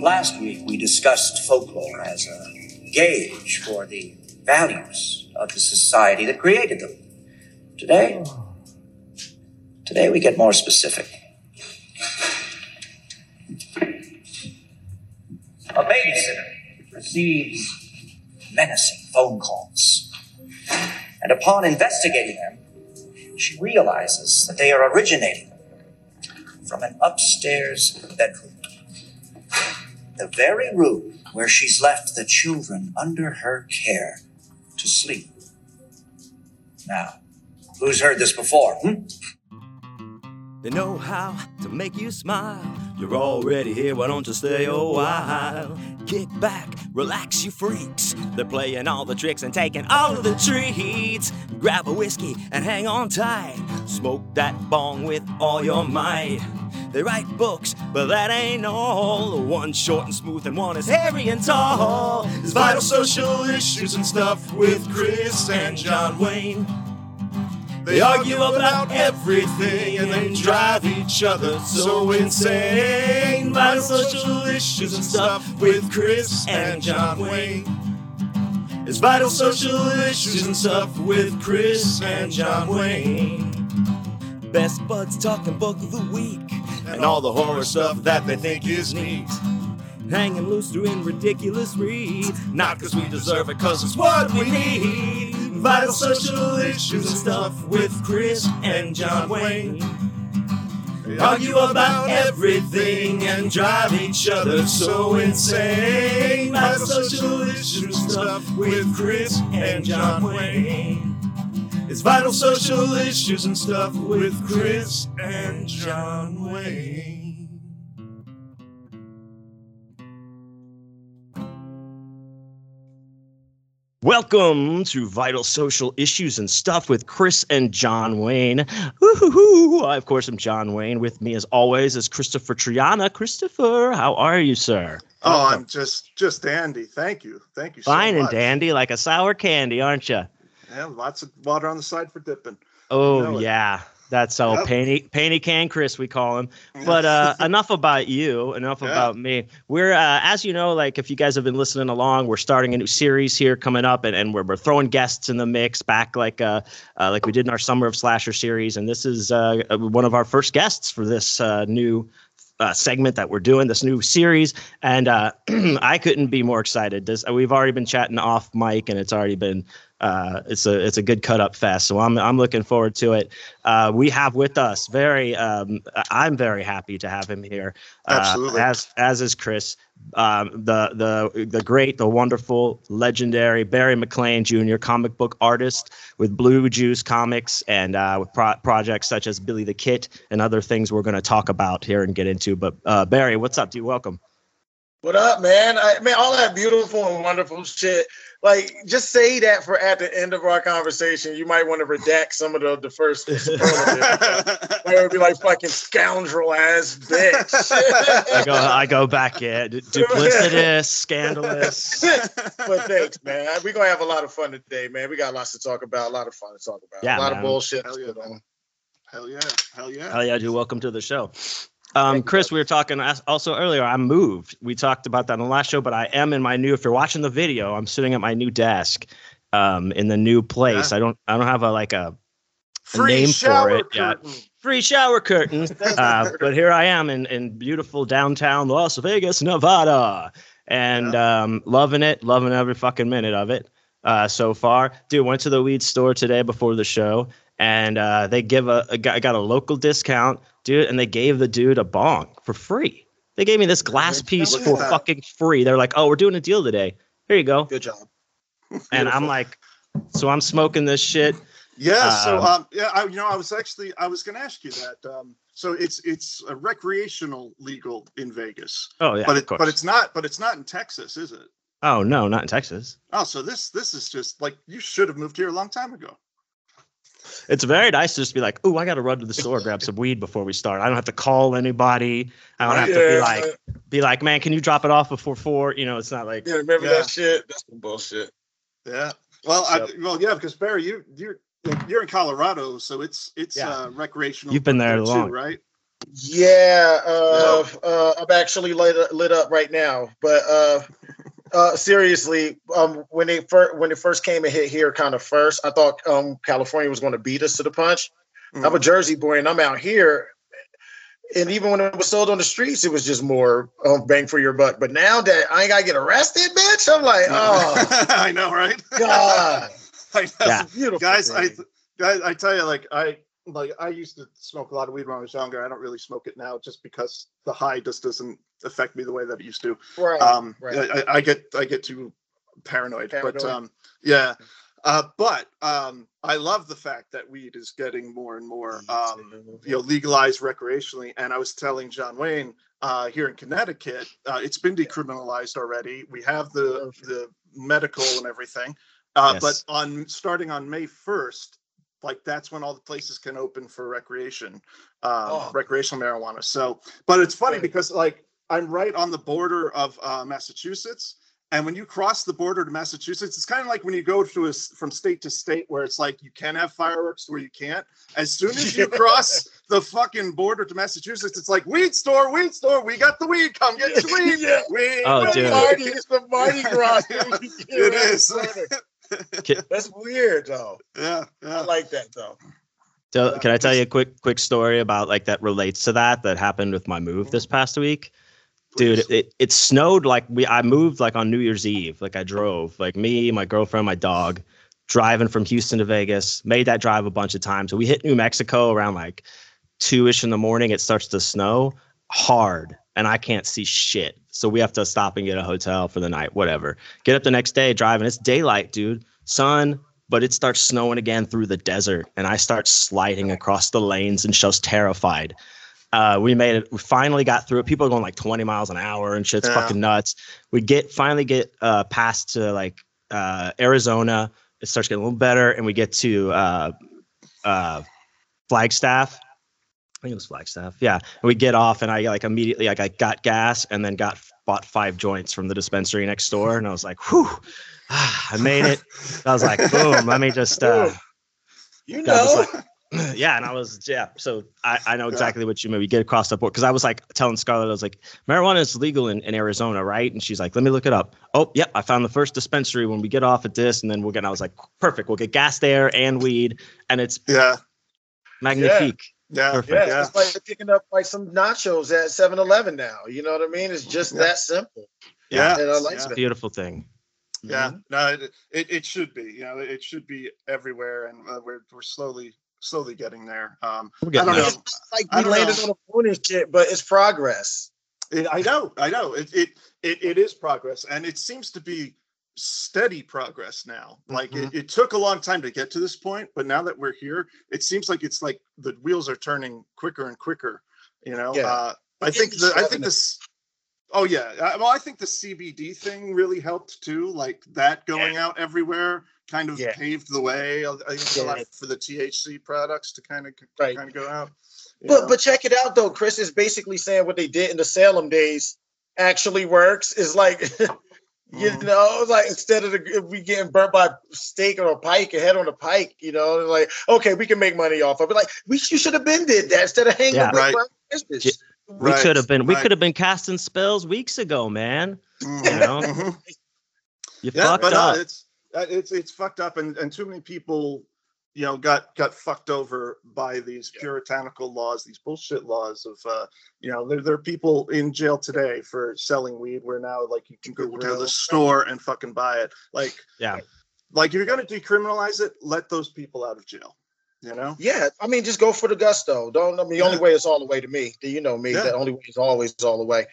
Last week we discussed folklore as a gauge for the values of the society that created them. Today, today we get more specific. A babysitter receives menacing phone calls, and upon investigating them, she realizes that they are originating from an upstairs bedroom. The very room where she's left the children under her care to sleep. Now, who's heard this before? Hmm? They know how to make you smile. You're already here, why don't you stay a while? Kick back, relax, you freaks. They're playing all the tricks and taking all of the treats. Grab a whiskey and hang on tight. Smoke that bong with all your might. They write books, but that ain't all. One short and smooth, and one is hairy and tall. It's vital social issues and stuff with Chris and John Wayne. They argue about everything and then drive each other so insane. Vital social issues and stuff with Chris and John Wayne. It's vital social issues and stuff with Chris and John Wayne. Best buds talking book of the week and all the horror stuff that they think is neat. Hanging loose doing ridiculous read, not because we deserve it, because it's what we need. Vital social issues and stuff with Chris and John Wayne. They argue about everything and drive each other so insane. Vital social issues and stuff with Chris and John Wayne. It's vital social issues and stuff with Chris and John Wayne. Welcome to Vital Social Issues and Stuff with Chris and John Wayne. Woo-hoo-hoo. I, of course, am John Wayne. With me, as always, is Christopher Triana. Christopher, how are you, sir? Oh, I'm just just dandy. Thank you. Thank you so Fine and dandy, like a sour candy, aren't you? Yeah, lots of water on the side for dipping. Oh yeah, that's so Yep. Panty Panty Can Chris we call him. But uh, enough about you, enough Yeah. about me. We're uh, as you know, like if you guys have been listening along, we're starting a new series here coming up, and, and we're, we're throwing guests in the mix back like uh, uh like we did in our Summer of Slasher series, and this is uh, one of our first guests for this uh, new. Uh, segment that we're doing this new series and uh, i couldn't be more excited this we've already been chatting off mic and it's already been uh, it's a it's a good cut up fest. So I'm I'm looking forward to it. Uh, we have with us very um, I'm very happy to have him here. Uh, Absolutely. as as is Chris, um, the the the great, the wonderful, legendary Barry McLean Jr. comic book artist with Blue Juice Comics and uh, with pro- projects such as Billy the Kit and other things we're going to talk about here and get into. But uh, Barry, what's up? Do you welcome. What up, man? I man, all that beautiful and wonderful shit. Like, just say that for at the end of our conversation. You might want to redact some of the, the first superlatives. Like, it would be like fucking scoundrel ass bitch. I go I go back. Yeah, duplicitous, scandalous. but thanks, man. We're gonna have a lot of fun today, man. We got lots to talk about, a lot of fun to talk about. Yeah, a lot man. of bullshit. Hell yeah, put Hell yeah. Hell yeah. Hell yeah, dude. Welcome to the show. Um, Chris, we were talking also earlier. I moved. We talked about that in the last show, but I am in my new. If you're watching the video, I'm sitting at my new desk, um, in the new place. Yeah. I don't. I don't have a like a Free name for shower it, yeah. free shower curtain. Uh, but here I am in, in beautiful downtown Las Vegas, Nevada, and um, loving it, loving every fucking minute of it uh, so far. Dude, went to the weed store today before the show, and uh, they give a, a got a local discount, dude, and they gave the dude a bong for free. They gave me this glass piece for that. fucking free. They're like, "Oh, we're doing a deal today. Here you go." Good job. And I'm like, so I'm smoking this shit. Yeah. So Um, um yeah, I you know, I was actually I was gonna ask you that. Um so it's it's a recreational legal in Vegas. Oh yeah, but of it course. but it's not but it's not in Texas, is it? oh no, not in Texas. Oh, so this this is just like you should have moved here a long time ago. It's very nice to just be like, oh, I got to run to the store, grab some weed before we start. I don't have to call anybody. I don't have to be Yeah, like, be like, man, can you drop it off before four? You know, it's not like, yeah, remember Yeah. that shit? That's some bullshit. Yeah. Well, So- I, well, yeah, because Barry, you you're you're in Colorado, so it's it's Yeah. uh, recreational. You've been there too, long. right? Yeah, uh, uh, I'm actually lit, lit up right now. But uh, uh, seriously, um, when they first when it first came and hit here, kind of first, I thought um, California was going to beat us to the punch. Mm. I'm a Jersey boy, and I'm out here. And even when it was sold on the streets, it was just more um, bang for your buck. But now that I ain't got to get arrested, bitch, I'm like, oh I know, right? god, I know. Yeah. Beautiful guys, I, guys, I tell you, like I like I used to smoke a lot of weed when I was younger. I don't really smoke it now, just because the high just doesn't affect me the way that it used to. right, Um, right. I, I get I get too paranoid, but Paranoid. um, yeah. Uh, but um, I love the fact that weed is getting more and more um, you know legalized recreationally and i was telling john wayne uh, here in connecticut uh, it's been decriminalized already we have the the medical and everything uh, Yes. but on starting on may 1st like that's when all the places can open for recreation um, Oh. recreational marijuana so but it's funny because like i'm right on the border of uh, massachusetts and when you cross the border to Massachusetts, it's kind of like when you go to a, s- from state to state where it's like you can have fireworks where you can't. As soon as you cross the fucking border to Massachusetts, it's like weed store, weed store. We got the weed. Come get your weed. Yeah. Weed. Oh, weed, dude. weed." Mardi, it's the Mardi Gras. It is. That's weird though. Yeah, I like that though. So, can I tell you a quick quick story about like that relates to that that happened with my move this past week? Dude, it, it snowed like we I moved like on New Year's Eve. Like I drove, like me, my girlfriend, my dog, driving from Houston to Vegas, made that drive a bunch of times. So we hit New Mexico around like two ish in the morning. It starts to snow hard and I can't see shit. So we have to stop and get a hotel for the night, whatever. Get up the next day, driving. It's daylight, dude. Sun, but it starts snowing again through the desert. And I start sliding across the lanes and show's terrified. Uh, we made it. We finally got through it. People are going like 20 miles an hour and shit's Yeah. fucking nuts. We get finally get uh, past to like uh, Arizona. It starts getting a little better, and we get to uh, uh, Flagstaff. I think it was Flagstaff. Yeah, and we get off, and I like immediately like I got gas, and then got bought five joints from the dispensary next door, and I was like, "Whew, I made it." I was like, "Boom, let me just." Uh, You know, it's yeah, and I was yeah. So I, I know exactly what you mean. We get across the board because I was like telling Scarlett, I was like, marijuana is legal in, in Arizona, right? And she's like, let me look it up. Oh, yep, I found the first dispensary when we get off at this, and then we're gonna. I was like, perfect. We'll get gas there and weed, and it's Yeah, magnifique. yeah, Perfect. yeah, yeah. it's like picking up like some nachos at 7-Eleven now. You know what I mean? It's just Yeah. that simple. Yeah, And I like yeah. that. Beautiful thing. Yeah, no, it, it it should be. You know, it should be everywhere, and uh, we're we're slowly slowly getting there. Um, We're I don't there. know. It's like I we landed know. on a moon and shit, but it's progress. It, I know, I know. It, it it it is progress, and it seems to be steady progress now. Like Mm-hmm. it, it took a long time to get to this point, but now that we're here, it seems like it's like the wheels are turning quicker and quicker. You know, Yeah. uh, I think the I think this. Oh yeah, well, I think the CBD thing really helped too. Like that going out everywhere kind of Yeah. paved the way. I I think a lot Yeah. for the THC products to kind of Right. kind of go out. But know? but check it out though. Chris is basically saying what they did in the Salem days actually works. Is like you Mhm. know, like instead of the, we getting burnt by steak or a pike, a head on a pike, you know, like okay, we can make money off of it. Like we you should have been did that instead of hanging Yeah. Right. burnt business. Yeah. We Right, could have been we right. could have been casting spells weeks ago, man. Mhm, You know? mhm. You yeah, fucked but up. no, it's it's it's fucked up, and and too many people, you know, got got fucked over by these puritanical laws, these bullshit laws of, uh, you know, there there are people in jail today for selling weed, where now like you can go to Grill. the store and fucking buy it, like yeah. like if you're gonna decriminalize it, let those people out of jail, you know. Yeah, I mean, just go for the gusto. Don't I mean the only way is all the way to me. Do you know me. Yeah. The only way is always all the way.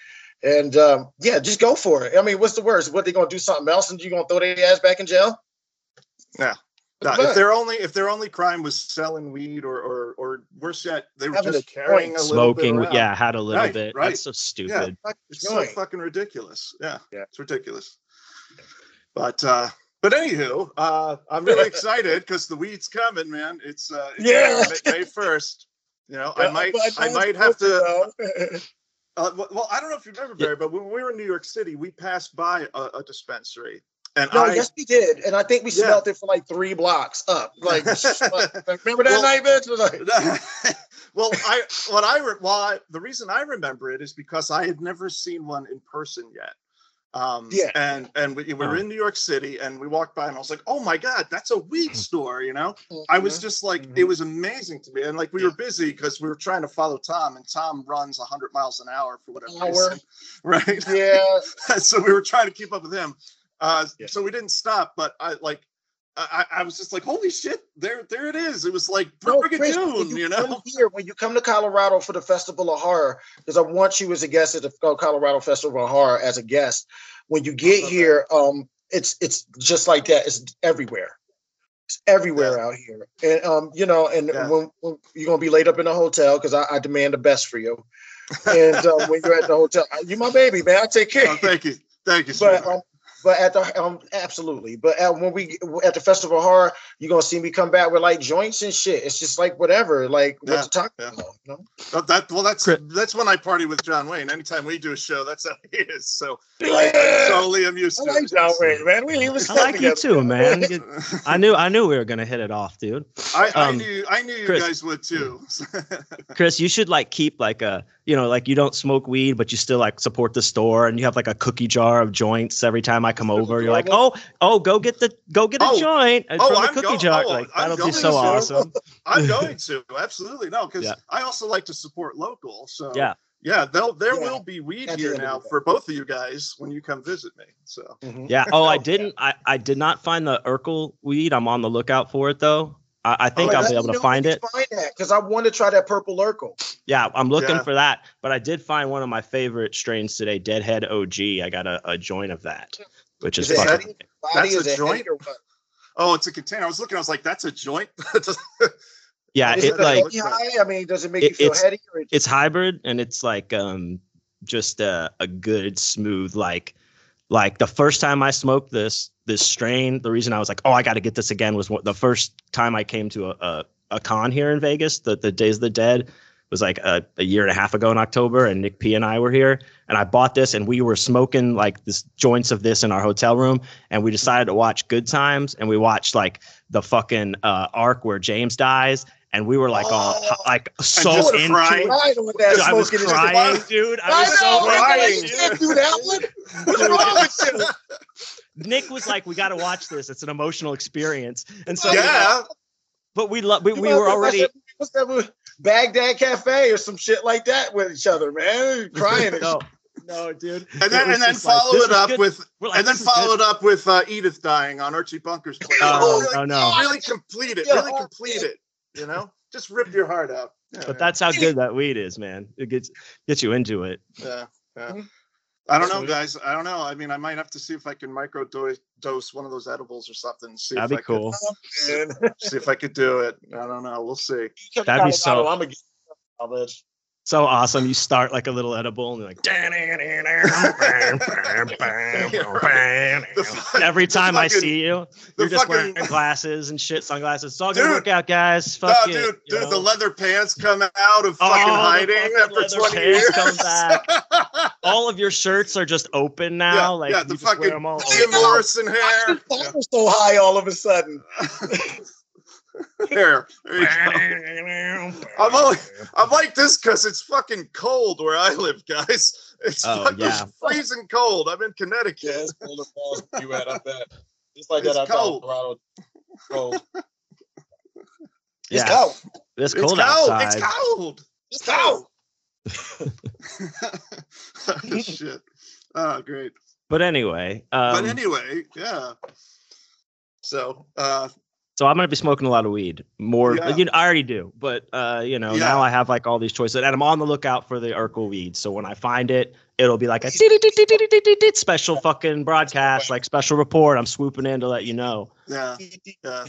And um, yeah, just go for it. I mean, what's the worst? What they gonna do something else and you gonna throw their ass back in jail? Yeah. No, the if their only if their only crime was selling weed or or or worse yet, they were Having just a carrying a joint. little bit Smoking, yeah, had a little Right, bit. right. That's so stupid. fuck It's is so fucking ridiculous. Yeah, Yeah. it's ridiculous. But uh but anywho, uh I'm really excited because the weed's coming, man. It's uh it's Yeah. May- May first. You know, I might but I might have to supposed though. uh, well- well, I don't know if you remember Yeah. Barry, but when we were in New York City, we passed by a, a dispensary. And no, I yes, we did, and I think we Yeah. smelled it for like three blocks up. Like, remember that Well- night, bitch? Was like, well, I what I re- well, I, the reason I remember it is because I had never seen one in person yet. Um, Yeah. and and we, we were Oh. in New York City, and we walked by, and I was like, "Oh my god, that's a weed store!" You know, I was just like, Mhm. it was amazing to me, and like we were busy because we were trying to follow Tom, and Tom runs 100 miles an hour for whatever Hour. reason, right? Yeah, so we were trying to keep up with him. Uh, Yeah. So we didn't stop, but I like, I, I was just like, holy shit, there, there it is. It was like No, Brigadoon, you know? come here when you come to Colorado for the Festival of Horror, because I want you as a guest at the Colorado Festival of Horror as a guest. When you get here, um, it's it's just like that. It's everywhere. It's everywhere out here, and um, you know, and Yeah. when, when you're gonna be laid up in a hotel, because I, I demand the best for you. And uh, when you're at the hotel, you my baby, man. I take care. Oh, thank you, thank you. But um, but at the um, absolutely. But at, when we at the festival of horror, you're gonna see me come back with like joints and shit. It's just like whatever, like what to talk yeah. about. You know? That well, that's Chris- that's when I party with John Wayne. Anytime we do a show, that's how he is. So Yeah. I'm totally am used I to like it. John Wayne, man. We even I like you too, man. I, I knew I knew we were gonna hit it off, dude. I Um, knew I knew you Chris- guys would too. Chris, you should like keep like a you know like you don't smoke weed, but you still like support the store, and you have like a cookie jar of joints every time I come over. You're like, oh, oh, go get the go get a Oh, joint oh, from the I'm cookie go- jar. oh, like I'm that'll be going so to. awesome. I'm going to absolutely no, because Yeah. I also like to support local. So Yeah. yeah. They'll, there Yeah. will be weed At the here now for both of you guys when you come visit me. So mm-hmm. Yeah. Oh, I didn't. I I did not find the Urkel weed. I'm on the lookout for it though. I, I think Oh, I'll be able to find it. Find that because I want to try that purple Urkel. Yeah, I'm looking Yeah. for that. But I did find one of my favorite strains today, Deadhead OG. I got a, a joint of that, which is Is fucking. heady? Body That's a is it joint? or what? oh, it's a container. I was looking. I was like, that's a joint. Yeah, Is it it like high? I mean, does it make It- you feel it's- heady? Or it's hybrid and it's like um just a, a good smooth like like the first time I smoked this this strain, the reason I was like, oh, I got to get this again was what the first time I came to a, a, a con here in Vegas, the, the Days of the Dead was like a, a year and a half ago in October, and Nick P and I were here, and I bought this, and we were smoking like this joints of this in our hotel room, and we decided to watch Good Times, and we watched like the fucking uh, arc where James dies, and we were like all Oh. like so just into crying. it. Right on Dude, I was smoking is crying, dude. I I was know, so crying. you can't do that one. What's wrong with you? Nick was like, "We got to watch this. It's an emotional experience." And so, yeah. but we lo- we, we were have- already What's that? with Baghdad Cafe or some shit like that with each other, man. Crying no, no, dude. And then, and then just like, follow this it is up good. with like, and then this is follow good. it up with uh, Edith dying on Archie Bunker's plate. Oh, really, no, no. really complete it. Yeah. Really complete it. You know, just rip your heart out. Yeah, But that's how good that weed is, man. It gets gets you into it. yeah, yeah. I don't know, guys. I don't know. I mean, I might have to see if I can micro dose dose one of those edibles or something. See That'd if be I could- cool. Man. see if I could do it. I don't know. We'll see. That'd be so- I'm gonna get college. So awesome. You start like a little edible and you're like, and every time I see you, you're just fucking- wearing glasses and shit, sunglasses. It's all gonna Dude. work out, guys. No, Fuck it. dude, you dude, the leather pants come out of Oh, fucking the hiding fucking after 20 years. come back. all of your shirts are just open now. Yeah, like yeah, you the just wear fucking them all Jim. Morrison hair. is the so high all of a sudden? Hair. There. I'm only, I'm like this because it's fucking cold where I live, guys. It's Oh, fucking yeah. freezing cold. I'm in Connecticut. Yeah, it's colder balls where you at, I bet. Just like It's that out cold. Colorado. Cold. Yeah, It's cold. it's It's cold cold. outside. It's cold. It's cold. Oh, Shit. Oh, great. But anyway, um, but anyway, yeah. So, uh, so I'm gonna be smoking a lot of weed. More, Yeah. you know, I already do, but uh, you know, Yeah. now I have like all these choices, and I'm on the lookout for the Urkel weed. So when I find it, it'll be like a special fucking broadcast, like special report. I'm swooping in to let you know. yeah, yeah.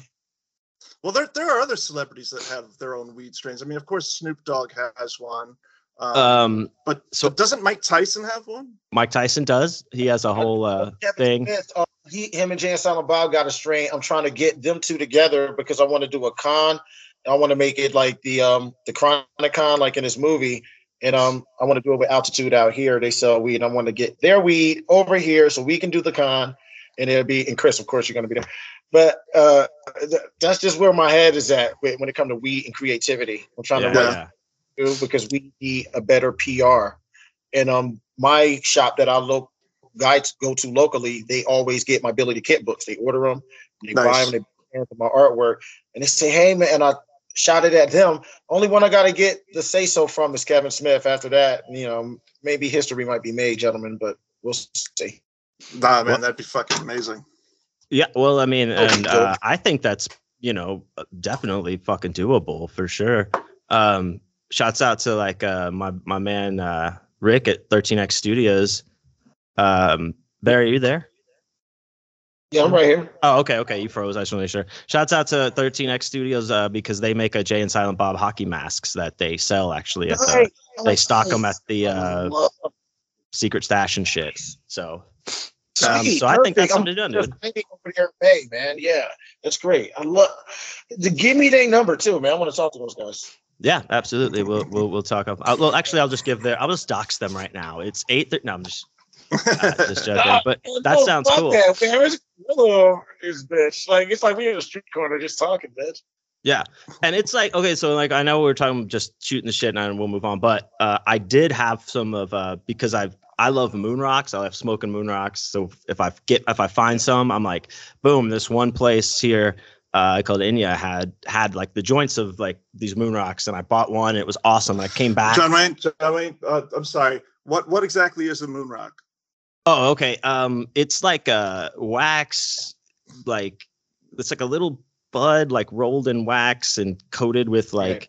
Well, there there are other celebrities that have their own weed strains. I mean, of course, Snoop Dogg has one. Um, Um, but so- doesn't Mike Tyson have one? Mike Tyson does. He has a whole uh, Kevin thing. Smith, he, him and Jay and Silent Bob got a strain. I'm trying to get them two together because I want to do a con. I want to make it like the um the chronic con, like in this movie. And um, I want to do it with altitude out here. They sell weed. I want to get their weed over here so we can do the con, and it'll be. And Chris, of course, you're going to be there. But uh, th- that's just where my head is at when it comes to weed and creativity. I'm trying Yeah, to do because we need a better PR. And um, my shop that I look guys go to locally, they always get my Billy the Kid books. They order them, they Nice. buy them, they pay for my artwork, and they say, "Hey man," and I shot it at them. Only one I got to get the say so from is Kevin Smith. After that, you know, maybe history might be made, gentlemen, but we'll see. Nah, man, that'd be fucking amazing. Yeah, well, I mean, and uh, I think that's you know definitely fucking doable for sure. Um, shouts out to like uh, my my man uh, Rick at 13x Studios. Um, Barry, are you there? Yeah, I'm right here. Oh, okay, okay. You froze. I just want to make sure. Shouts out to 13x Studios uh, because they make a Jay and Silent Bob hockey masks that they sell actually at the, they stock them at the uh, secret stash and shit. So, um, Sweet, so I think that's perfect. I'm something to do, dude. over there May, man. Yeah, that's great. I love. Give me their number too, man. I want to talk to those guys. Yeah, absolutely. We'll we'll we'll talk. Up. Uh, well, actually, I'll just give their. I'll just dox them right now. It's eight. Th- no, I'm just just joking. But that No, sounds fuck cool. That, man. It's hello, this bitch. Like it's like we in a street corner just talking, bitch. Yeah, and it's like okay, so like I know we are talking just shooting the shit, and we'll move on. But uh, I did have some of uh, because I've I love moon rocks. I love smoking moon rocks. So if I get if I find some, I'm like, boom. This one place here uh, called Inya had had like the joints of like these moon rocks, and I bought one. It was awesome. I came back. John Wayne, John Wayne, uh, I'm sorry. What what exactly is a moon rock? Oh, okay. Um, it's like a wax, like it's like a little bud, like rolled in wax and coated with like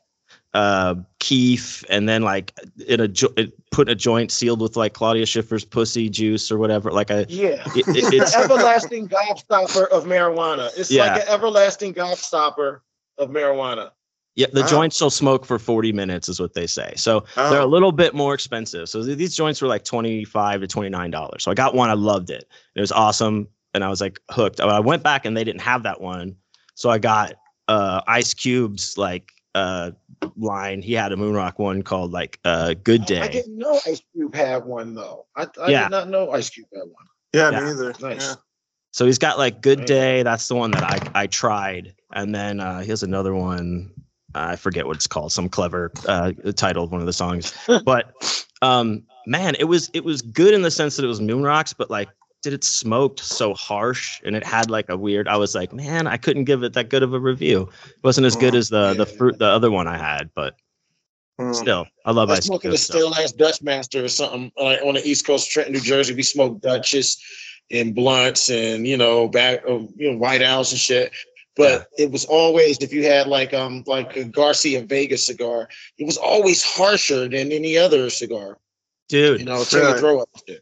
uh kief, and then like in a jo- it, put a joint sealed with like Claudia Schiffer's pussy juice or whatever. Like a Yeah. it, it- It's it's the everlasting gobstopper of marijuana. It's Yeah. like an everlasting gobstopper of marijuana. Yeah, the Wow. joints will smoke for 40 minutes, is what they say. So they're a little bit more expensive. So th- these joints were like 25 to 29 dollars. So I got one, I loved it. It was awesome, and I was like hooked. I went back and they didn't have that one, so I got uh Ice Cube's like uh line. He had a Moonrock one called like uh Good Day. I didn't know Ice Cube had one though. I, I Yeah. did not know Ice Cube had one. yeah, yeah. me either. Nice. Yeah. So he's got like Good Day. That's the one that I I tried, and then uh he has another one. I forget what it's called. Some clever uh title of one of the songs. but um man, it was it was good in the sense that it was moon rocks, but like did it smoked so harsh and it had like a weird I was like, man, I couldn't give it that good of a review. It wasn't as good Mm, as the the fruit the other one I had, but Hmm. still I love I was smoking a still ass Dutch master or something like on the East Coast, Trenton, New Jersey. We smoked Dutches and blunts and you know back you know White House and shit. But it was always if you had like um like a Garcia Vega cigar, it was always harsher than any other cigar. Dude, You know, take Really? throw up shit.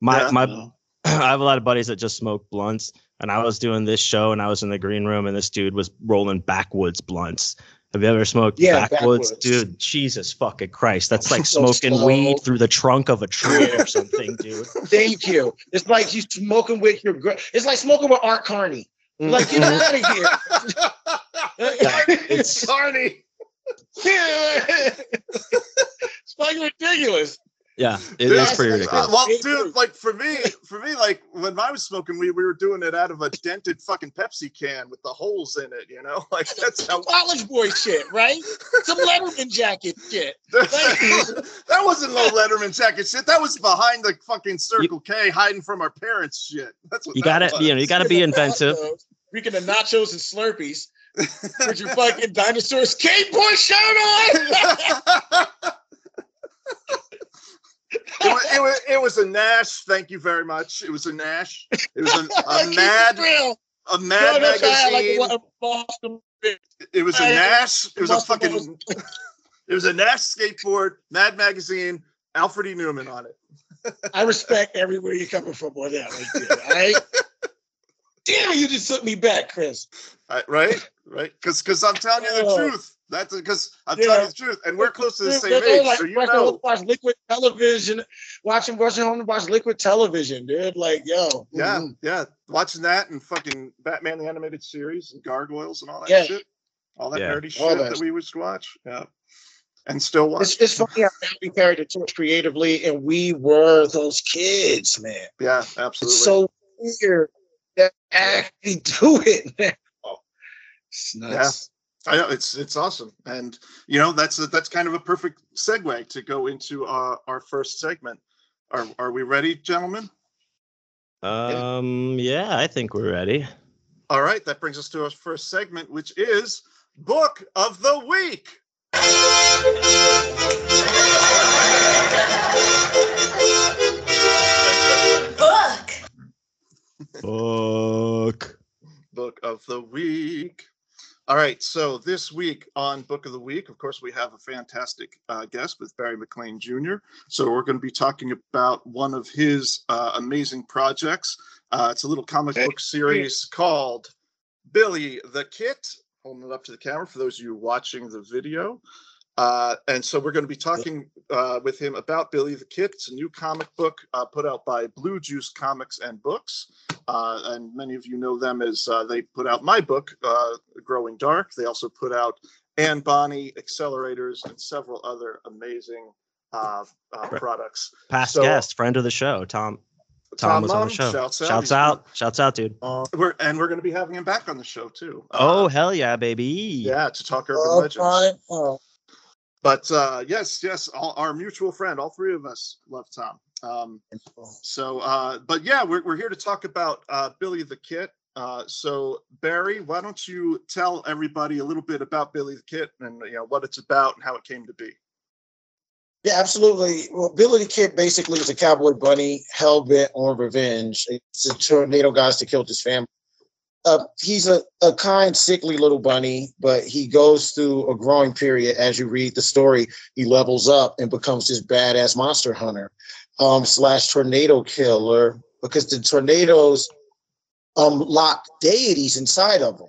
my Yeah. my you know? I have a lot of buddies that just smoke blunts, and I was doing this show, and I was in the green room, and this dude was rolling backwoods blunts. Have you ever smoked Yeah, backwoods? backwoods. dude? Jesus fucking Christ, that's like smoking slow. weed through the trunk of a tree or something, dude. Thank you. It's like you smoking with your. Gra- it's like smoking with Art Carney. Like get out of here. it's- Carney. it's fucking ridiculous. Yeah, it Dude, is pretty ridiculous. well, dude, like for me, for me, like when I was smoking weed, we were doing it out of a dented fucking Pepsi can with the holes in it. You know, like that's how. College boy shit, right? Some Letterman jacket shit. that wasn't no Letterman jacket shit. That was behind the fucking Circle K, hiding from our parents shit. That's what You that got to, you know, you got to be inventive. Freaking the nachos and Slurpees with your fucking dinosaur skateboard shirt on. It, was, it, was, it was a Nash. Thank you very much. It was a Nash. It was a it mad, a No, mad I magazine. like a Boston. It was a Nash. It was a fucking. It was a Nash skateboard, Mad Magazine, Alfred E. Neuman on it. I respect everywhere you're coming from on that right there. All right. Damn, you just took me back, Chris. Right, right. Because because I'm telling you the Oh. truth. That's because I'm Yeah. telling you the truth, and we're close to the Dude, same that's age, like so you rushing know. watch liquid television, watching rushing home to watch liquid television, dude. Like, yo, Yeah, mhm. yeah. Watching that and fucking Batman the animated series and Gargoyles and all that Yeah. shit. All that Yeah. nerdy All shit that that we used to watch. Yeah. And still watch. It's, it's funny how we carried the torch creatively, and we were those kids, man. yeah, absolutely. It's so weird that actually do it now. It's nuts. I know it's it's awesome, and you know that's a, that's kind of a perfect segue to go into uh, our first segment. Are are we ready, gentlemen? Um, yeah, I think we're ready. All right, that brings us to our first segment, which is Book of the Week. Book. Book. Book of the Week. All right, so this week on Book of the Week, of course, we have a fantastic uh, guest with Barry McLean Jr. So we're going to be talking about one of his uh, amazing projects. Uh, it's a little comic book series called Billy the Kit. Holding it up to the camera for those of you watching the video. Uh, and so we're going to be talking uh, with him about Billy the Kid. It's a new comic book uh, put out by Blue Juice Comics and Books. Uh, and many of you know them as uh, they put out my book, uh, Growing Dark. They also put out Anne Bonny, Accelerators, and several other amazing products. Past So- guest, friend of the show, Tom. Tom, was on the show. Shouts out. Shouts out. Shouts out, dude. We're, and we're going to be having him back on the show too. Oh Uh, hell yeah, baby. yeah, to talk Urban Oh, Legends. fine. Oh, But uh, yes, yes, all, our mutual friend, all three of us love Tom. Um, so, uh, but yeah, we're, we're here to talk about uh, Billy the Kit. Uh, so, Barry, why don't you tell everybody a little bit about Billy the Kit and you know what it's about and how it came to be? Yeah, absolutely. Well, Billy the Kid basically is a cowboy bunny hell bent on revenge. It's a tornado guys that killed his family. Uh, he's a, a kind, sickly little bunny, but he goes through a growing period. As you read the story, he levels up and becomes this badass monster hunter um, slash tornado killer because the tornadoes um, lock deities inside of him.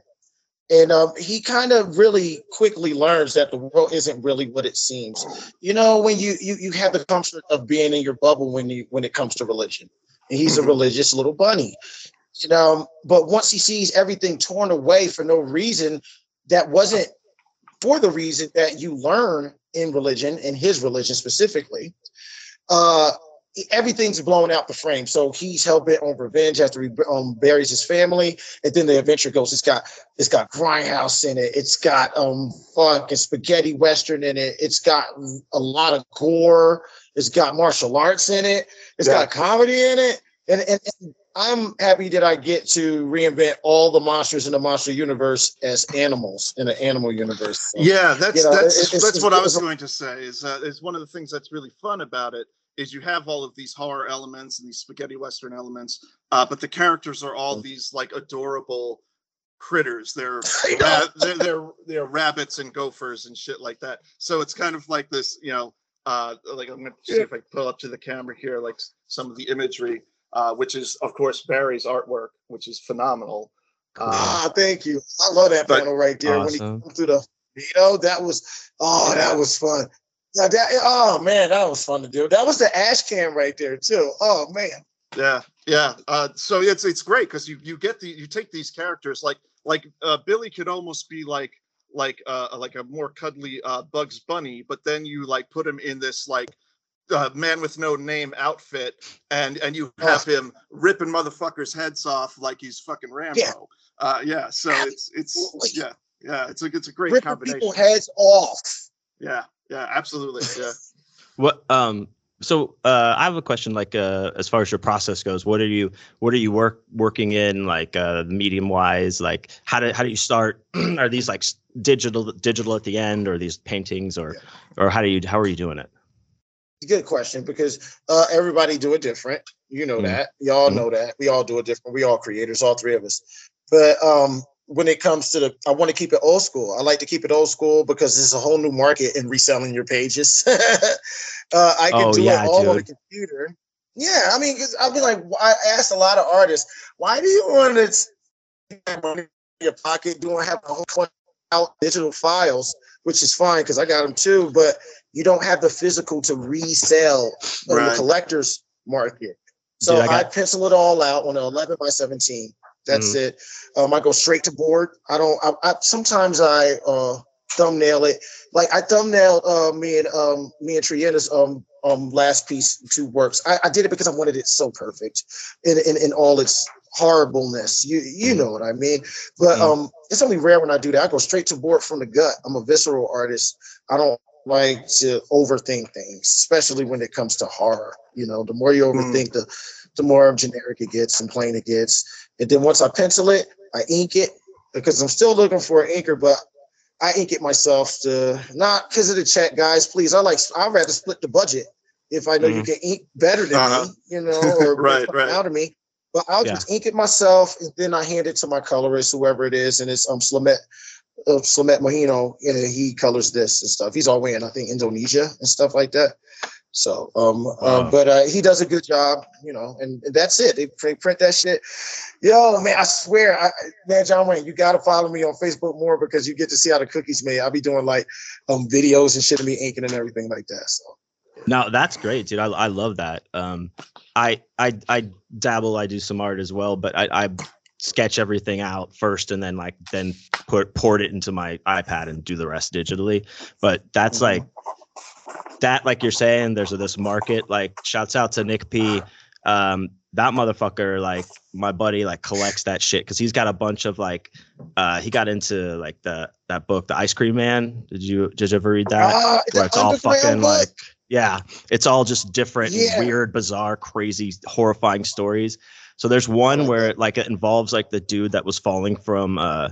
And um, he kind of really quickly learns that the world isn't really what it seems you know when you you you have the comfort of being in your bubble when you when it comes to religion and he's a religious little bunny you know but once he sees everything torn away for no reason that wasn't for the reason that you learn in religion in his religion specifically uh everything's blown out the frame. So he's hell-bent on revenge after he um, buries his family. And then the adventure goes it's got it's got grindhouse in it. It's got um fucking spaghetti western in it. It's got a lot of gore. It's got martial arts in it. It's Yeah. got comedy in it. And, and, and i'm happy that i get to reinvent all the monsters in the monster universe as animals in an animal universe So, Yeah, that's You know, that's it's- that's what I was going to say. Is uh, is one of the things that's really fun about it is you have all of these horror elements and these spaghetti western elements, uh, but the characters are all these like adorable critters. They're ra- they're, they're they're rabbits and gophers and shit like that. So it's kind of like this, you know, uh, like I'm gonna see if I pull up to the camera here, like some of the imagery, uh, which is of course Barry's artwork, which is phenomenal. Uh, ah thank you i love that But- panel right there when he Awesome. come through the you know that was oh that was fun yeah, that, oh man, that was fun to do. That was the ash can right there too. Oh man, Yeah, yeah. Uh, so it's it's great because you you get the you take these characters like like uh, Billy could almost be like like uh like a more cuddly uh Bugs Bunny, but then you like put him in this like uh, man with no name outfit, and and you have him ripping motherfuckers' heads off like he's fucking Rambo. Yeah. Uh, yeah. So it's it's yeah yeah it's a it's a great ripping combination. people heads off. Yeah, yeah, absolutely. Yeah. What um so uh I have a question like uh as far as your process goes, what are you what are you work working in like uh medium wise? Like how do how do you start? are these like digital digital at the end or these paintings or or how do you how are you doing it? Good question because uh, everybody do it different. You know Mhm. that. Y'all Mhm. know that. We all do it different. We all creators, all three of us. But um, when it comes to the, I want to keep it old school. I like to keep it old school because there's a whole new market in reselling your pages. uh, I can Oh, do yeah, it all on the computer. Yeah, I mean, I'll be like, I asked a lot of artists, why do you want to have money in your pocket? Doing have a whole out digital files, which is fine because I got them too, but you don't have the physical to resell in the collector's market. So Dude, I I, pencil it all out on an 11 by 17. That's Mm-hmm. it. Um, I go straight to board. I don't. I, I sometimes I uh, thumbnail it. Like I thumbnailed uh, me and um, me and Triana's um um last piece two works. I, I did it because I wanted it so perfect in, in in all its horribleness. You you know what I mean. But Mm. um, it's only rare when I do that. I go straight to board from the gut. I'm a visceral artist. I don't like to overthink things, especially when it comes to horror. You know, the more you Mm. overthink, the the more generic it gets and plain it gets. And then once I pencil it, I ink it because I'm still looking for an inker, but I ink it myself to not because of the check, guys. Please, I like I'd rather split the budget if I know you can ink better than Uh-huh. me, you know, or Right, right, right. out of me. But I'll Yeah. just ink it myself, and then I hand it to my colorist, whoever it is, and it's um Slamet, uh, Slamet Mohino, and he colors this and stuff. He's all way in, I think, Indonesia and stuff like that. So, um, Wow. um, but uh, he does a good job, you know, and, and that's it. They print, print that shit. Yo, man, I swear, I, man, John Wayne, you got to follow me on Facebook more because you get to see how the cookies made. I'll be doing like um videos and shit of me inking and everything like that. So, No, that's great, dude. I, I love that. Um, I I I dabble. I do some art as well, but I, I sketch everything out first, and then like then put port it into my iPad and do the rest digitally. But that's Mhm. like that, like you're saying. There's a, this market. Like, shouts out to Nick P. Um, that motherfucker, like my buddy, like collects that shit because he's got a bunch of like, uh, he got into like the that book, the Ice Cream Man. Did you did you ever read that? Ah, where it's all fucking like yeah it's all just different Yeah. weird bizarre crazy horrifying stories so there's one where like it involves like the dude that was falling from uh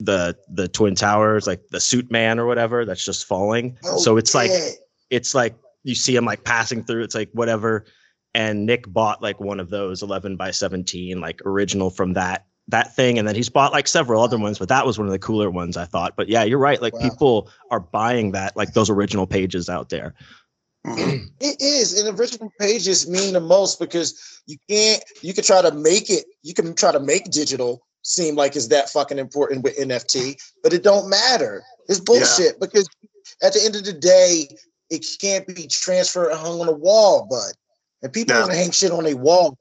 the the twin towers like the suit man or whatever that's just falling. Oh, so it's like yeah. it's like you see him like passing through it's like whatever. And nick bought like one of those 11 by 17 like original from that that thing. And then he's bought like several other ones but that was one of the cooler ones i thought. But yeah you're right like Wow. people are buying that like those original pages out there Mhm. It is, and original pages mean the most because you can't. You can try to make it. You can try to make digital seem like it's that fucking important with NFT, but it don't matter. It's bullshit because at the end of the day, it can't be transferred and hung on a wall, bud. And people Yeah. want to hang shit on a wall,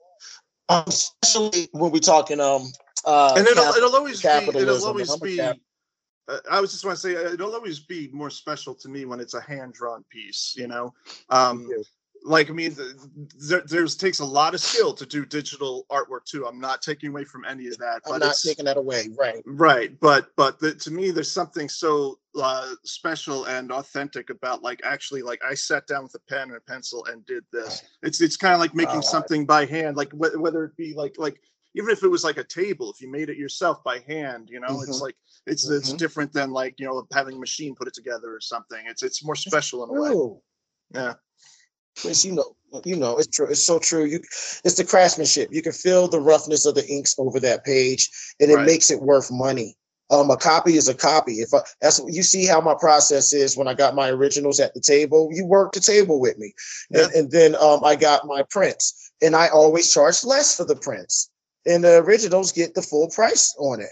um, especially when we're talking um. Uh, and it'll, cap- it'll always be it'll always be I was just want to say uh, it'll always be more special to me when it's a hand drawn piece, you know. Um, like I mean, there there's takes a lot of skill to do digital artwork too. I'm not taking away from any of that, I'm but not taking that away, right? right. But but the, to me, there's something so uh, special and authentic about like actually like I sat down with a pen and a pencil and did this. It's it's kind of like making Oh. something by hand, like wh- whether it be like like even if it was like a table, if you made it yourself by hand, you know, it's Mhm. like it's it's Mhm. different than like you know having a machine put it together or something. It's it's more special in a way. Yeah. Chris, you know, you know, it's true. It's so true. You, it's the craftsmanship. You can feel the roughness of the inks over that page, and it Right. makes it worth money. Um, a copy is a copy. If I, that's you see how my process is when I got my originals at the table, you work the table with me, and, and then um, I got my prints, and I always charge less for the prints, and the originals get the full price on it.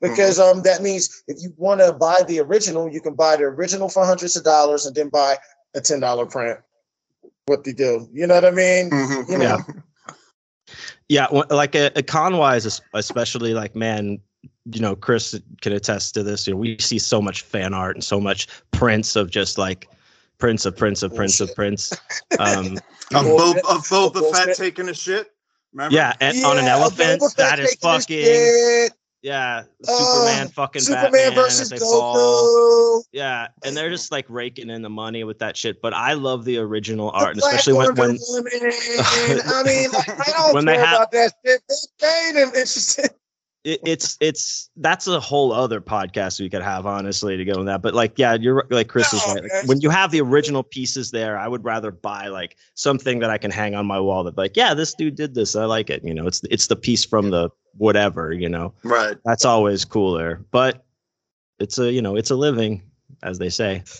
Because um, that means if you want to buy the original, you can buy the original for hundreds of dollars and then buy a ten dollar print. What they do, you know what I mean? Mhm. You know, Yeah, wh- like a, a con wise, especially like man, you know, Chris can attest to this. You know, we see so much fan art and so much prints of just like prints of prints of prints of Bullshit. prints. Um, Of, Bo- Bullshit. of Boba Fett Bullshit. taking a shit. Remember? yeah, and on an elephant, that is fucking yeah. Oh, Superman fucking Superman Batman versus as they fall. Goku. Yeah, and they're uh, just like raking in the money with that shit. But I love the original The art, and especially when when I mean, like, I don't When they care have- about that shit. They ain't interested. It, it's it's that's a whole other podcast we could have honestly to go on that but like yeah you're like chris is right like, when you have the original pieces there i would rather buy like something that i can hang on my wall that like yeah this dude did this i like it you know it's it's the piece from the whatever you know? Right. that's always cooler but it's a you know it's a living as they say.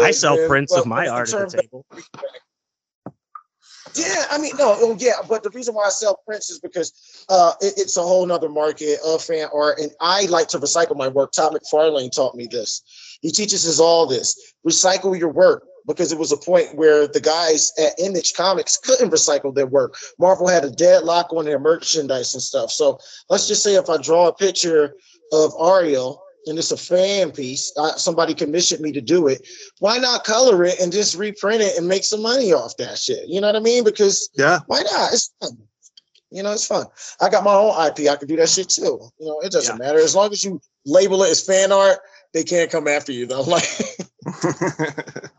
I sell prints But of my art at the of- table Yeah, I mean, no, oh, yeah, but the reason why I sell prints is because uh, it- it's a whole nother market of fan art, and I like to recycle my work. Todd McFarlane taught me this. He teaches us all this: recycle your work, because it was a point where the guys at Image Comics couldn't recycle their work. Marvel had a deadlock on their merchandise and stuff. So let's just say if I draw a picture of Ariel and it's a fan piece, uh, somebody commissioned me to do it why not color it and just reprint it and make some money off that shit? You know what I mean? Because Yeah. why not? It's fun. You know, it's fun. I got my own IP. I can do that shit too. You know, it doesn't yeah. matter as long as you label it as fan art. They can't come after you though. Like,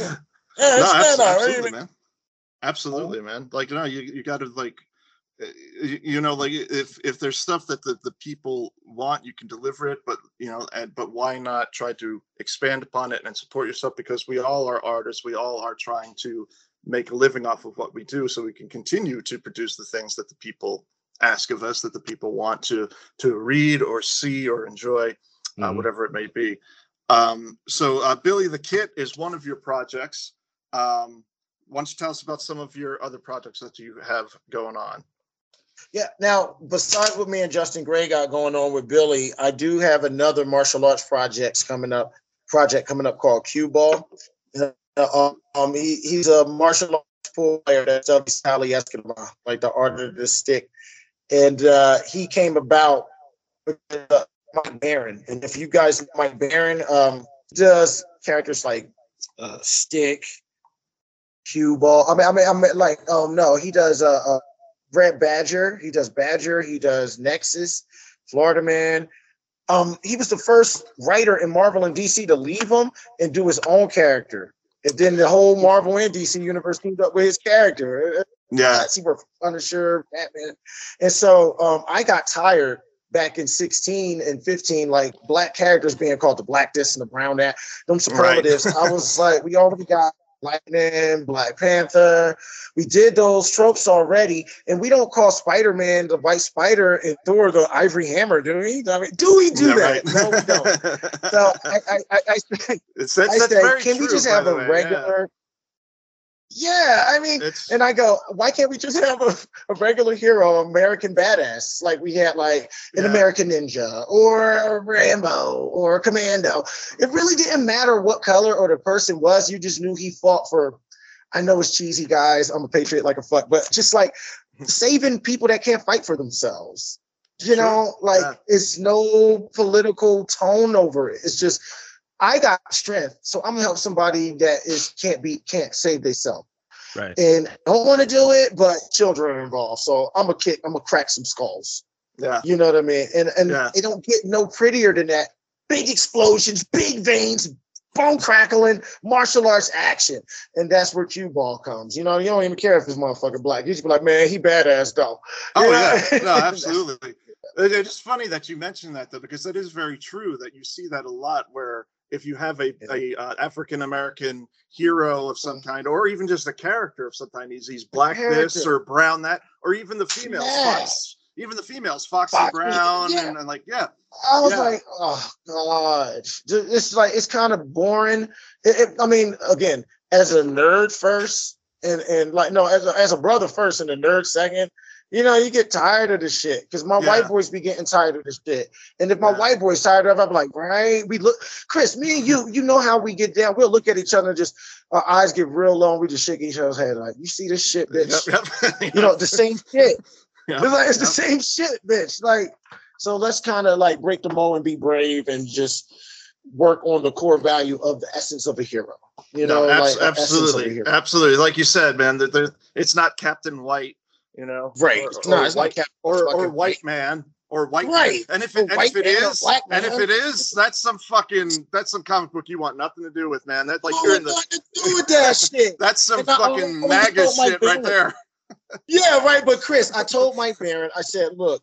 yeah, no, absolutely, man. Absolutely, man. Like, you know, you, you got to like, you know, like if if there's stuff that the, the people want, you can deliver it. But you know, and but why not try to expand upon it and support yourself? Because we all are artists. We all are trying to make a living off of what we do so we can continue to produce the things that the people ask of us that the people want to to read or see or enjoy uh, mm-hmm. whatever it may be um, so uh, billy the kit is one of your projects um, why don't you tell us about some of your other projects that you have going on yeah now besides what me and justin gray got going on with billy i do have another martial arts projects coming up project coming up called cue ball uh, um, he, he's a martial arts player that's of Sally Escobar, like the art of the stick. And uh, he came about with uh, Mike Baron. And if you guys know Mike Baron, um, does characters like uh, Stick, Cue Ball. I mean, I mean, I mean, like, oh no, he does uh, uh Badger. He does Badger. He does Nexus, Florida Man. Um, he was the first writer in Marvel and DC to leave him and do his own character. And then the whole Marvel and DC universe teamed up with his character. Yeah. He were Punisher, Batman. And so um, I got tired back in 16 and 15, like black characters being called the black this and the brown that, them superlatives. Right. I was like, we already got Lightning, Black Panther. We did those tropes already, and we don't call Spider Man the White Spider and Thor the Ivory Hammer, do we? I mean, do we do yeah, that? Right. No, we don't. so I, I, I, I, I said, can true, we just have a regular? Yeah, I mean, it's, and I go, why can't we just have a, a regular hero, American badass, like we had like an yeah. American Ninja or Rambo or a Commando? It really didn't matter what color or the person was. You just knew he fought for. I know it's cheesy, guys. I'm a patriot like a fuck, but just like saving people that can't fight for themselves. You sure. know, like yeah. it's no political tone over it. It's just I got strength, so I'm gonna help somebody that is can't be can't save themselves. Right. And don't want to do it, but children are involved. So I'm gonna kick, I'm gonna crack some skulls. Yeah. You know what I mean? And and yeah. it don't get no prettier than that. Big explosions, big veins, bone crackling, martial arts action. And that's where cue ball comes. You know, you don't even care if this motherfucker black. You just be like, man, he badass though. Oh yeah, no, absolutely. it's just funny that you mentioned that though, because that is very true that you see that a lot where if you have a, a uh, African American hero of some kind, or even just a character of some kind, he's he's black this or brown that, or even the females, yeah. Fox, even the females, Foxy Fox, Brown, yeah. and, and, like yeah. I was yeah. like, oh god, it's like it's kind of boring. It, it, I mean, again, as a nerd first, and and like no, as a, as a brother first, and a nerd second you know, you get tired of this shit because my yeah. white boys be getting tired of this shit. And if my yeah. white boys tired of, it, I'm like, right? We look, Chris, me and you, you know how we get down. We'll look at each other, and just our eyes get real long. We just shake each other's head like, you see this shit, bitch? Yep, yep. you know, the same shit. Yep, it's like it's the same shit, bitch. Like, so let's kind of like break the mold and be brave and just work on the core value of the essence of a hero. You know, no, like absolutely, absolutely. Like you said, man, that it's not Captain White you know, right? Or, no, or, white, or, or white man or white right. Man. And if it, and if it is, and if it is, that's some fucking that's some comic book you want nothing to do with, man. That's like oh, you're in the to do with that shit. That's some and fucking I, MAGA shit right there. yeah, right. But Chris, I told Mike Baron, I said, look,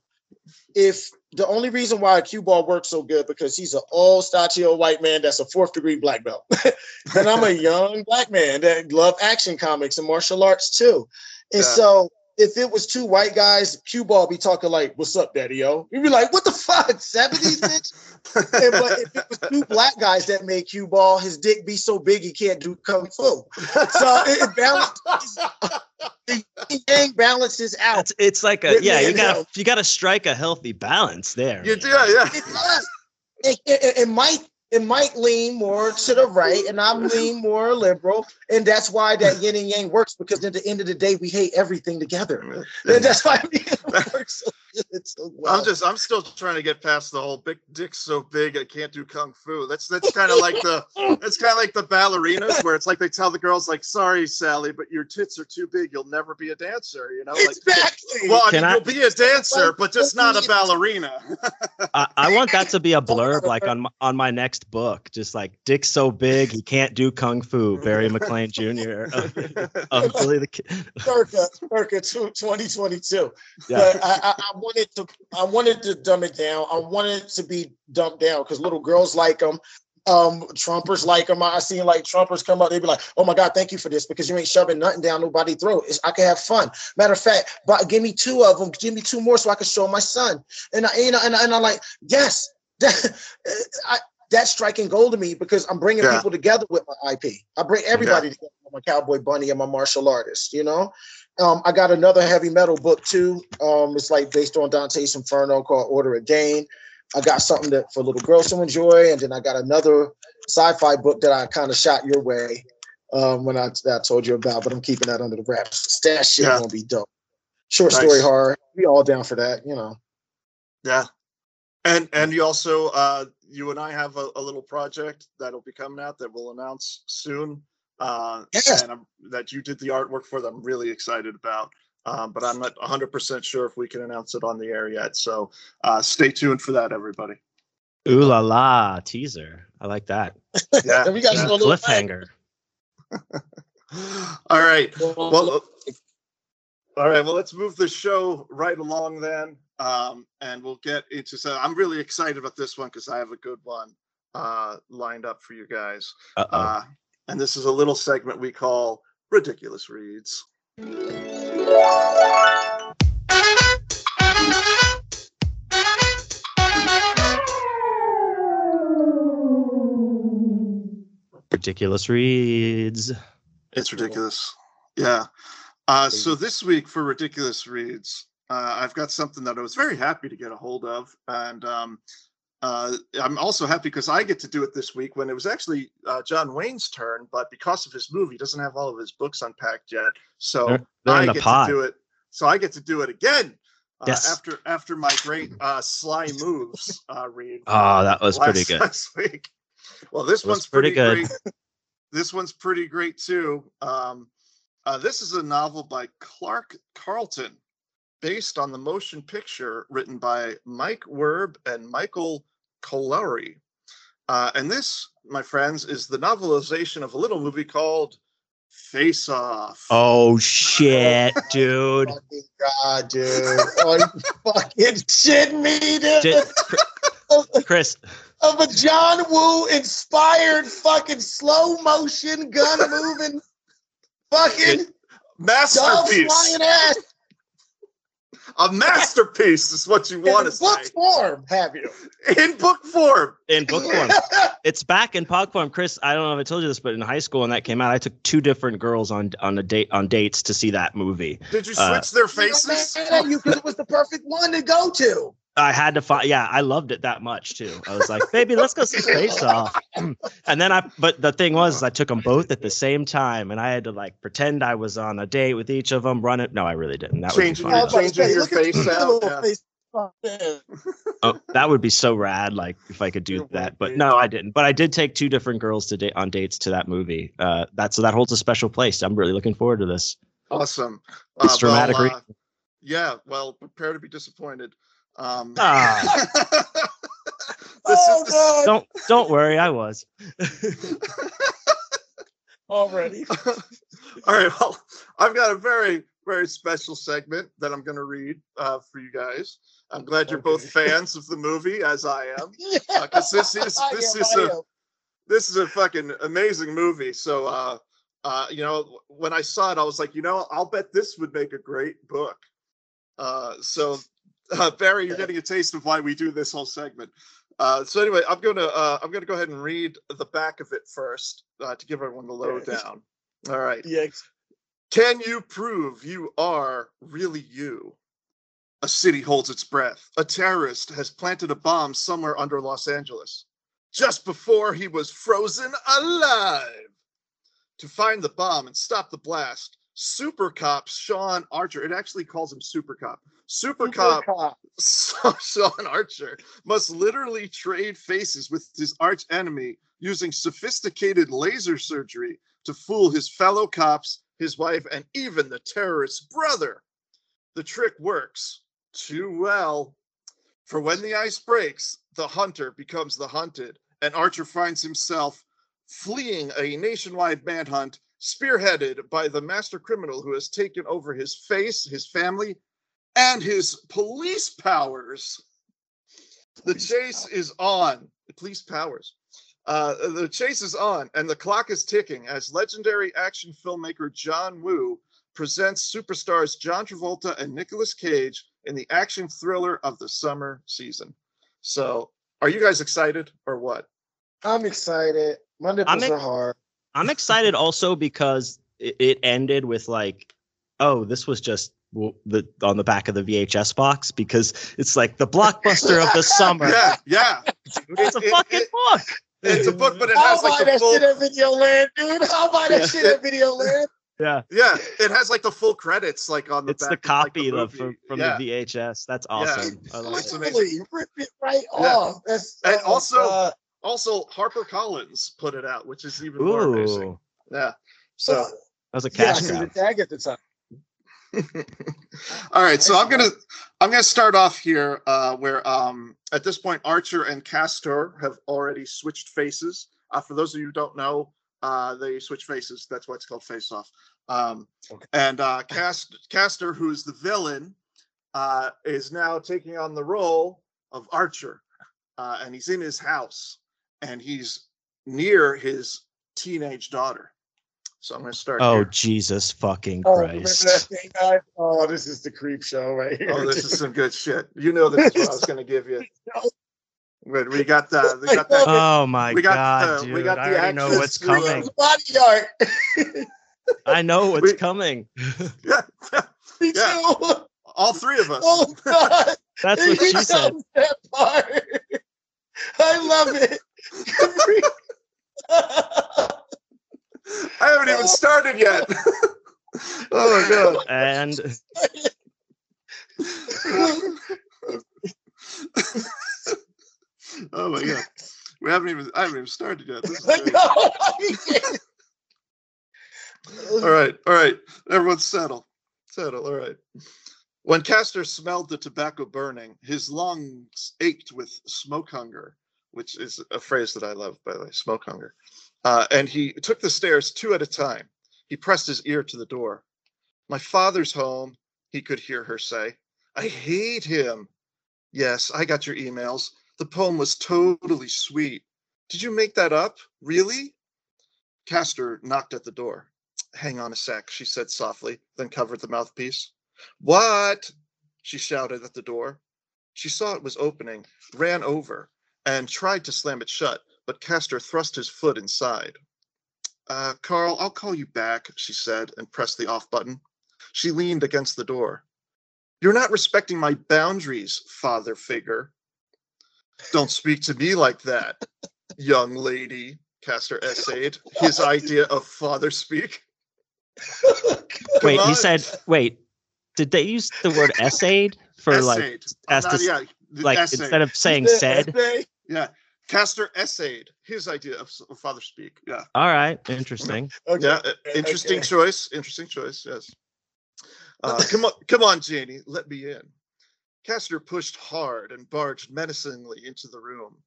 if the only reason why cue ball works so good because he's an old stachio white man that's a fourth degree black belt, and I'm a young black man that love action comics and martial arts too, and yeah. so if it was two white guys, cue ball be talking like, "What's up, daddy yo?" You'd be like, "What the fuck, seventies bitch?" and, but if it was two black guys that made cue ball, his dick be so big he can't do kung fu. So it, it balances. the gang balances out. It's, it's like a yeah. You got you got to strike a healthy balance there. You do, yeah. It does. And, and, and Mike it might lean more to the right, and I'm lean more liberal, and that's why that yin and yang works. Because at the end of the day, we hate everything together, and that's why it works so good. So well. I'm just I'm still trying to get past the whole big dick's so big I can't do kung fu. That's that's kind of like the it's kind of like the ballerinas where it's like they tell the girls like sorry Sally but your tits are too big you'll never be a dancer you know like exactly. well I Can mean, I- you'll be a dancer Like, but just not a ballerina. I, I want that to be a blurb, like on on my next book, just like Dick's so big he can't do kung fu. Barry McLean Jr. of, of Billy the Kid. circa circa two- 2022. Yeah. But I, I, wanted to I wanted to dumb it down. I wanted it to be dumped down because little girls like them. Um, Trumpers like them. I seen like Trumpers come up. They'd be like, "Oh my God, thank you for this because you ain't shoving nothing down nobody's throat. It's, I can have fun." Matter of fact, but give me two of them. Give me two more so I can show my son. And I, you know, and, I- and I'm like, yes, I, that's striking gold to me because I'm bringing Yeah. people together with my IP. I bring everybody together with my cowboy bunny and my martial artist. You know, um, I got another heavy metal book too. Um, it's like based on Dante's Inferno called Order of Gain. I got something that for little girls to enjoy, and then I got another sci-fi book that I kind of shot your way um, when I, that I told you about, but I'm keeping that under the wraps. That shit Yeah. gonna be dope. Short Nice. story horror. We all down for that, you know. Yeah. And and you also uh you and I have a, a little project that'll be coming out that we'll announce soon. Uh Yes. and I'm, that you did the artwork for that I'm really excited about. Um, but I'm not 100% sure if we can announce it on the air yet. So uh, stay tuned for that, everybody. Ooh la la teaser. I like that. Yeah. We got a Cliffhanger. All right. Well, Well, uh, all right. Well, let's move the show right along then, um, and we'll get into. So I'm really excited about this one because I have a good one uh, lined up for you guys. Uh-oh. Uh, and this is a little segment we call ridiculous reads. Ridiculous reads. It's ridiculous. Yeah. Uh, so this week for ridiculous reads, uh, I've got something that I was very happy to get a hold of, and um, uh, I'm also happy because I get to do it this week when it was actually uh, John Wayne's turn, but because of his move, he doesn't have all of his books unpacked yet. So They're, they're I the get to do it. So I get to do it again. Uh, Yes. After after my great uh, sly moves uh, read. Oh, that was pretty good. Last week. Well, this one's pretty, pretty good. great. This one's pretty great too. Um, uh, this is a novel by Clark Carlton, based on the motion picture written by Mike Werb and Michael Colleary. Uh, and this, my friends, is the novelization of a little movie called Face Off. Oh shit, dude. fucking God, dude. Oh, you fucking shitting me, dude. Did- Chris, of a John Woo inspired fucking slow motion gun moving fucking dove Masterpiece. flying ass A masterpiece is what you want in to book say. form, have you? In book form. in book form. It's back in pog form. Chris, I don't know if I told you this, but in high school when that came out, I took two different girls on on a date on dates to see that movie. Did you switch Uh, their You know, faces? man, you because it was the perfect one to go to. I had to find. Yeah, I loved it that much too. I was like, baby, let's go see Face Off. and then I, but the thing was, I took them both at the same time, and I had to like pretend I was on a date with each of them. Run it. No, I really didn't. That would be Changing fun. was about to changing say, your face out, yeah. face. Oh. That would be so rad. Like if I could do that, but no, I didn't. But I did take two different girls to date on dates to that movie. Uh, that so that holds a special place. I'm really looking forward to this. Awesome. It's dramatic Well, re- uh, yeah. Well, prepare to be disappointed. Um, Ah. this oh is the, Don't don't worry, I was. already. all right. Well, I've got a very very special segment that I'm going to read uh, for you guys. I'm glad you're both fans of the movie, as I am. Yeah. 'cause this is- this am, is a this is a fucking amazing movie. So, uh, uh, you know, when I saw it, I was like, you know, I'll bet this would make a great book. Uh, so, uh, Barry, you're getting a taste of why we do this whole segment. Uh, so anyway, I'm gonna uh, I'm gonna go ahead and read the back of it first uh, to give everyone the lowdown. All right. Yeah. Can you prove you are really you? A city holds its breath. A terrorist has planted a bomb somewhere under Los Angeles. just before he was frozen alive. To find the bomb and stop the blast, Super Cop Sean Archer, it actually calls him Super Cop. Super, Cop, Cop. Sean Archer must literally trade faces with his arch enemy using sophisticated laser surgery to fool his fellow cops, his wife, and even the terrorist's brother. The trick works too well. For when the ice breaks, the hunter becomes the hunted, and Archer finds himself fleeing a nationwide manhunt spearheaded by the master criminal who has taken over his face, his family, and his police powers. The chase is on. The police powers. Uh, the chase is on, and the clock is ticking as legendary action filmmaker John Woo presents superstars John Travolta and Nicolas Cage in the action thriller of the summer season. So, are you guys excited or what? I'm excited. My nipples I'm ex- are hard. I'm excited also because it, it ended with like, oh, this was just the on the back of the VHS box because it's like the blockbuster of the summer. Yeah, yeah. It's a It- it- fucking it- book. It's a book, but it I'll has like the that full. shit at Video Land, dude. I'll buy that Yeah. shit at Video Land. Yeah, Yeah, it has like the full credits, like on the it's back. the of, like, copy the of, from, from yeah. the VHS. That's awesome. I like It's it. Literally, rip it right Yeah. off. That's And oh, also- God. Also, Harper Collins put it out, which is even more amazing. Yeah. So, that was a yeah, cash see the grab. tag at the time. all right. So I'm gonna I'm gonna start off here uh, where um, at this point Archer and Castor have already switched faces. Uh, for those of you who don't know, uh, they switch faces. That's why it's called Face Off. Um, Okay. And uh, Cast, Castor, who's the villain, uh, is now taking on the role of Archer, uh, and he's in his house and he's near his teenage daughter. So I'm going to start. Oh here. Jesus fucking Oh, Christ! thing. Oh, this is the creep show right oh, here. Oh, this is some good shit. You know this is what I was going to give you. But we got the we got that. Oh my We got god, the- dude! we got I the already know what's coming. body art. I know what's we- coming. Yeah, Me Yeah. too. all three of us. Oh God. That's what He she said. That part. I love it. I haven't even started yet. oh my god! And oh my god. We haven't even I haven't even started yet. This is I great. know. All right, all right. Everyone settle. Settle. All right. When Castor smelled the tobacco burning, his lungs ached with smoke hunger, which is a phrase that I love, by the way, smoke hunger. Uh, and he took the stairs two at a time. He pressed his ear to the door. My father's home, he could hear her say. I hate him. Yes, I got your emails. The poem was totally sweet. Did you make that up? Really? Castor knocked at the door. Hang on a sec, she said softly, then covered the mouthpiece. What? She shouted at the door. She saw it was opening, ran over, and tried to slam it shut, but Castor thrust his foot inside. Uh, Carl, I'll call you back, she said, and pressed the off button. She leaned against the door. You're not respecting my boundaries, father figure. Don't speak to me like that, young lady, Castor essayed, his idea of father speak. wait, Come he said, wait, did they use the word essayed for like Essayed. I'm as not- to- yeah, like essay. instead of saying said? Yeah, Castor essayed his idea of, father speak. Yeah, All right, interesting. Okay. yeah, interesting okay. choice. Interesting choice. Yes. Uh, come on, come on, Janie, let me in. Castor pushed hard and barged menacingly into the room.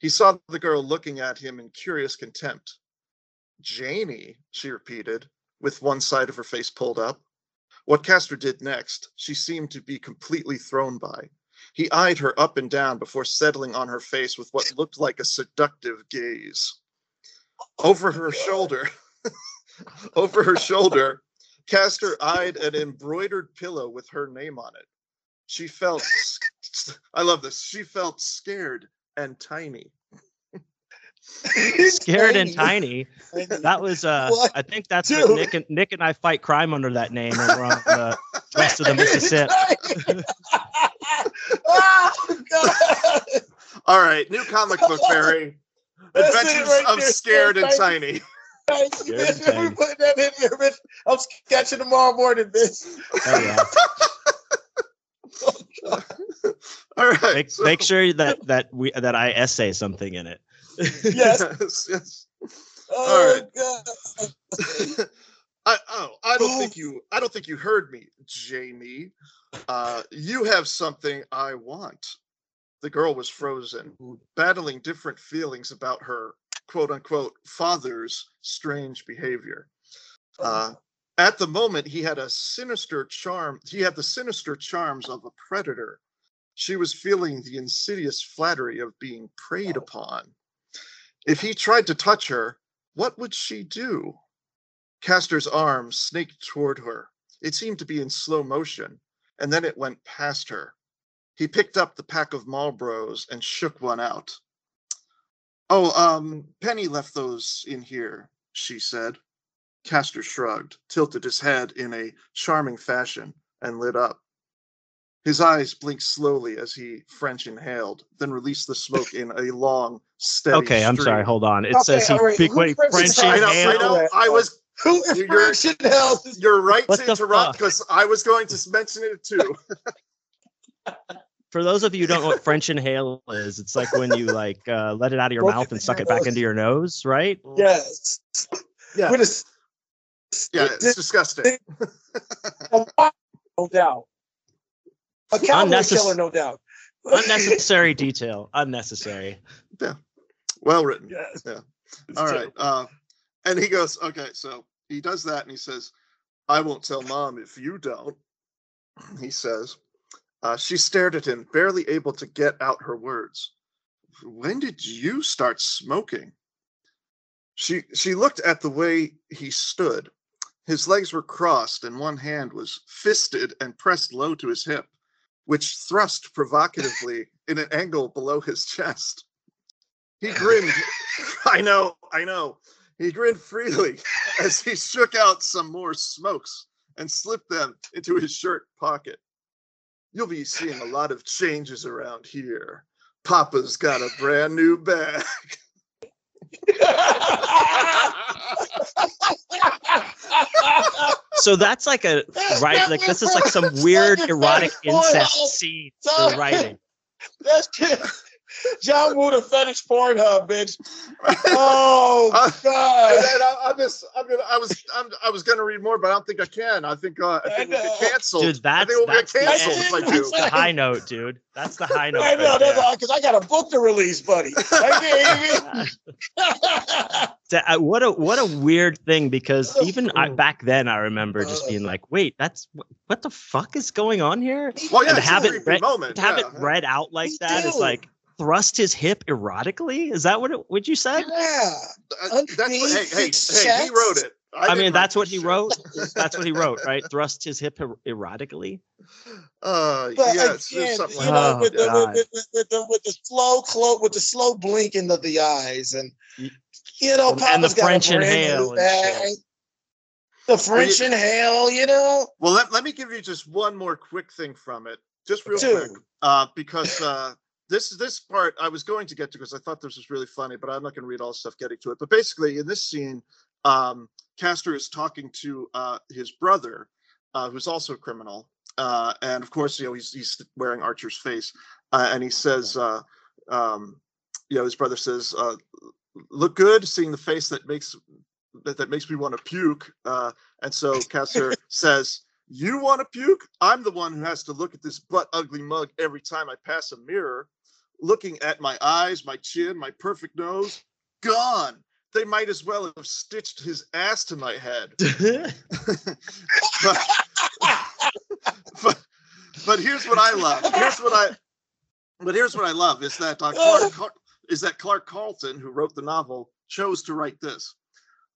He saw the girl looking at him in curious contempt. Janie, she repeated, with one side of her face pulled up. What Castor did next, she seemed to be completely thrown by. He eyed her up and down before settling on her face with what looked like a seductive gaze. Over her shoulder, over her shoulder, Castor eyed an embroidered pillow with her name on it. She felt, I love this, she felt scared and tiny. Scared and tiny. That was uh What? I think that's Dude. what Nick and Nick and I fight crime under that name over on the west of the Mississippi. Oh, God. All right, new comic book, Barry. Adventures right of there. Scared and Tiny. Thanks, bitch. thing. We put that in there, bitch. I'm catching tomorrow morning, bitch. Hell yeah. All right. Make, so- make sure that that we that I essay something in it. Yes. yes, yes. Oh right. god. I oh, I don't think you I don't think you heard me, Jamie. Uh you have something I want. The girl was frozen, battling different feelings about her quote unquote father's strange behavior. Uh at the moment he had a sinister charm he had the sinister charms of a predator. She was feeling the insidious flattery of being preyed upon. If he tried to touch her, what would she do? Castor's arm snaked toward her. It seemed to be in slow motion, and then it went past her. He picked up the pack of Marlboros and shook one out. Oh, um, Penny left those in here, she said. Castor shrugged, tilted his head in a charming fashion, and lit up. His eyes blinked slowly as he French inhaled, then released the smoke in a long, steady Okay, I'm sorry. Hold on. It Okay, says he all right, big wait French French is- I know, I know. I was Who You're- infringed hell? You're right What to interrupt because I was going to mention it too. For those of you who don't know what French inhale is, it's like when you like uh, let it out of your Broken mouth and suck it back into your nose, right? Yes. Yeah. With a Yeah, it's disgusting. no doubt. A cowboy Unnecess- killer, no doubt. Unnecessary detail. Unnecessary. Yeah. Well written. yes. Yeah. It's All right. Uh, and he goes, okay, so he does that and he says, I won't tell mom if you don't. He says, uh, she stared at him, barely able to get out her words. When did you start smoking? She she looked at the way he stood. His legs were crossed and one hand was fisted and pressed low to his hip, which thrust provocatively in an angle below his chest. He grinned. I know, I know. He grinned freely as he shook out some more smokes and slipped them into his shirt pocket. You'll be seeing a lot of changes around here. Papa's got a brand new bag. So that's like a right. Like this is like some weird erotic incest scene for writing. That's John Woo, the fetish porn hub, bitch. Oh Uh, God. And I, I, miss, I'm gonna, I was, I'm, I was gonna read more, but I don't think I can. I think, uh, I think we'll get know. canceled. Dude, I that's think we'll that's get canceled end. if I That's the high note, dude. That's the high note. I know, right because I got a book to release, buddy. I can't That- uh, what a what a weird thing because even I, back then I remember just being like, wait, that's what, what the fuck is going on here? Well, yeah, And to have it read- moment. To have yeah. it read out like Me that is too. like thrust his hip erotically. Is that what it, what you said? yeah. Uh, that's what, hey, hey, underneath hey, he wrote it. I, didn't mean, that's what he shit. wrote. That's what he wrote, right? Thrust his hip er- erotically. Uh, But yes, again, there's something you like know, Oh, with, the, with, with, with the with the slow clo- with the slow blinking of the eyes, and you know, and- and the Papa's got a French brand new inhale and bag. The French inhale, you know. Well, let, let me give you just one more quick thing from it, just real Two. quick, uh, because uh, this this part I was going to get to because I thought this was really funny, but I'm not going to read all the stuff getting to it. But basically, in this scene, um, Castor is talking to uh, his brother, uh, who's also a criminal, uh, and of course, you know, he's he's wearing Archer's face, uh, and he says, uh, um, you know, his brother says, uh, "Look good, seeing the face that makes." That, that makes me want to puke. Uh, and so Castor says, You want to puke? I'm the one who has to look at this butt ugly mug every time I pass a mirror, looking at my eyes, my chin, my perfect nose. Gone. They might as well have stitched his ass to my head. but, but, but here's what I love. Here's what I but here's what I love is that uh, Clark Car- is that Clark Carlton, who wrote the novel, chose to write this.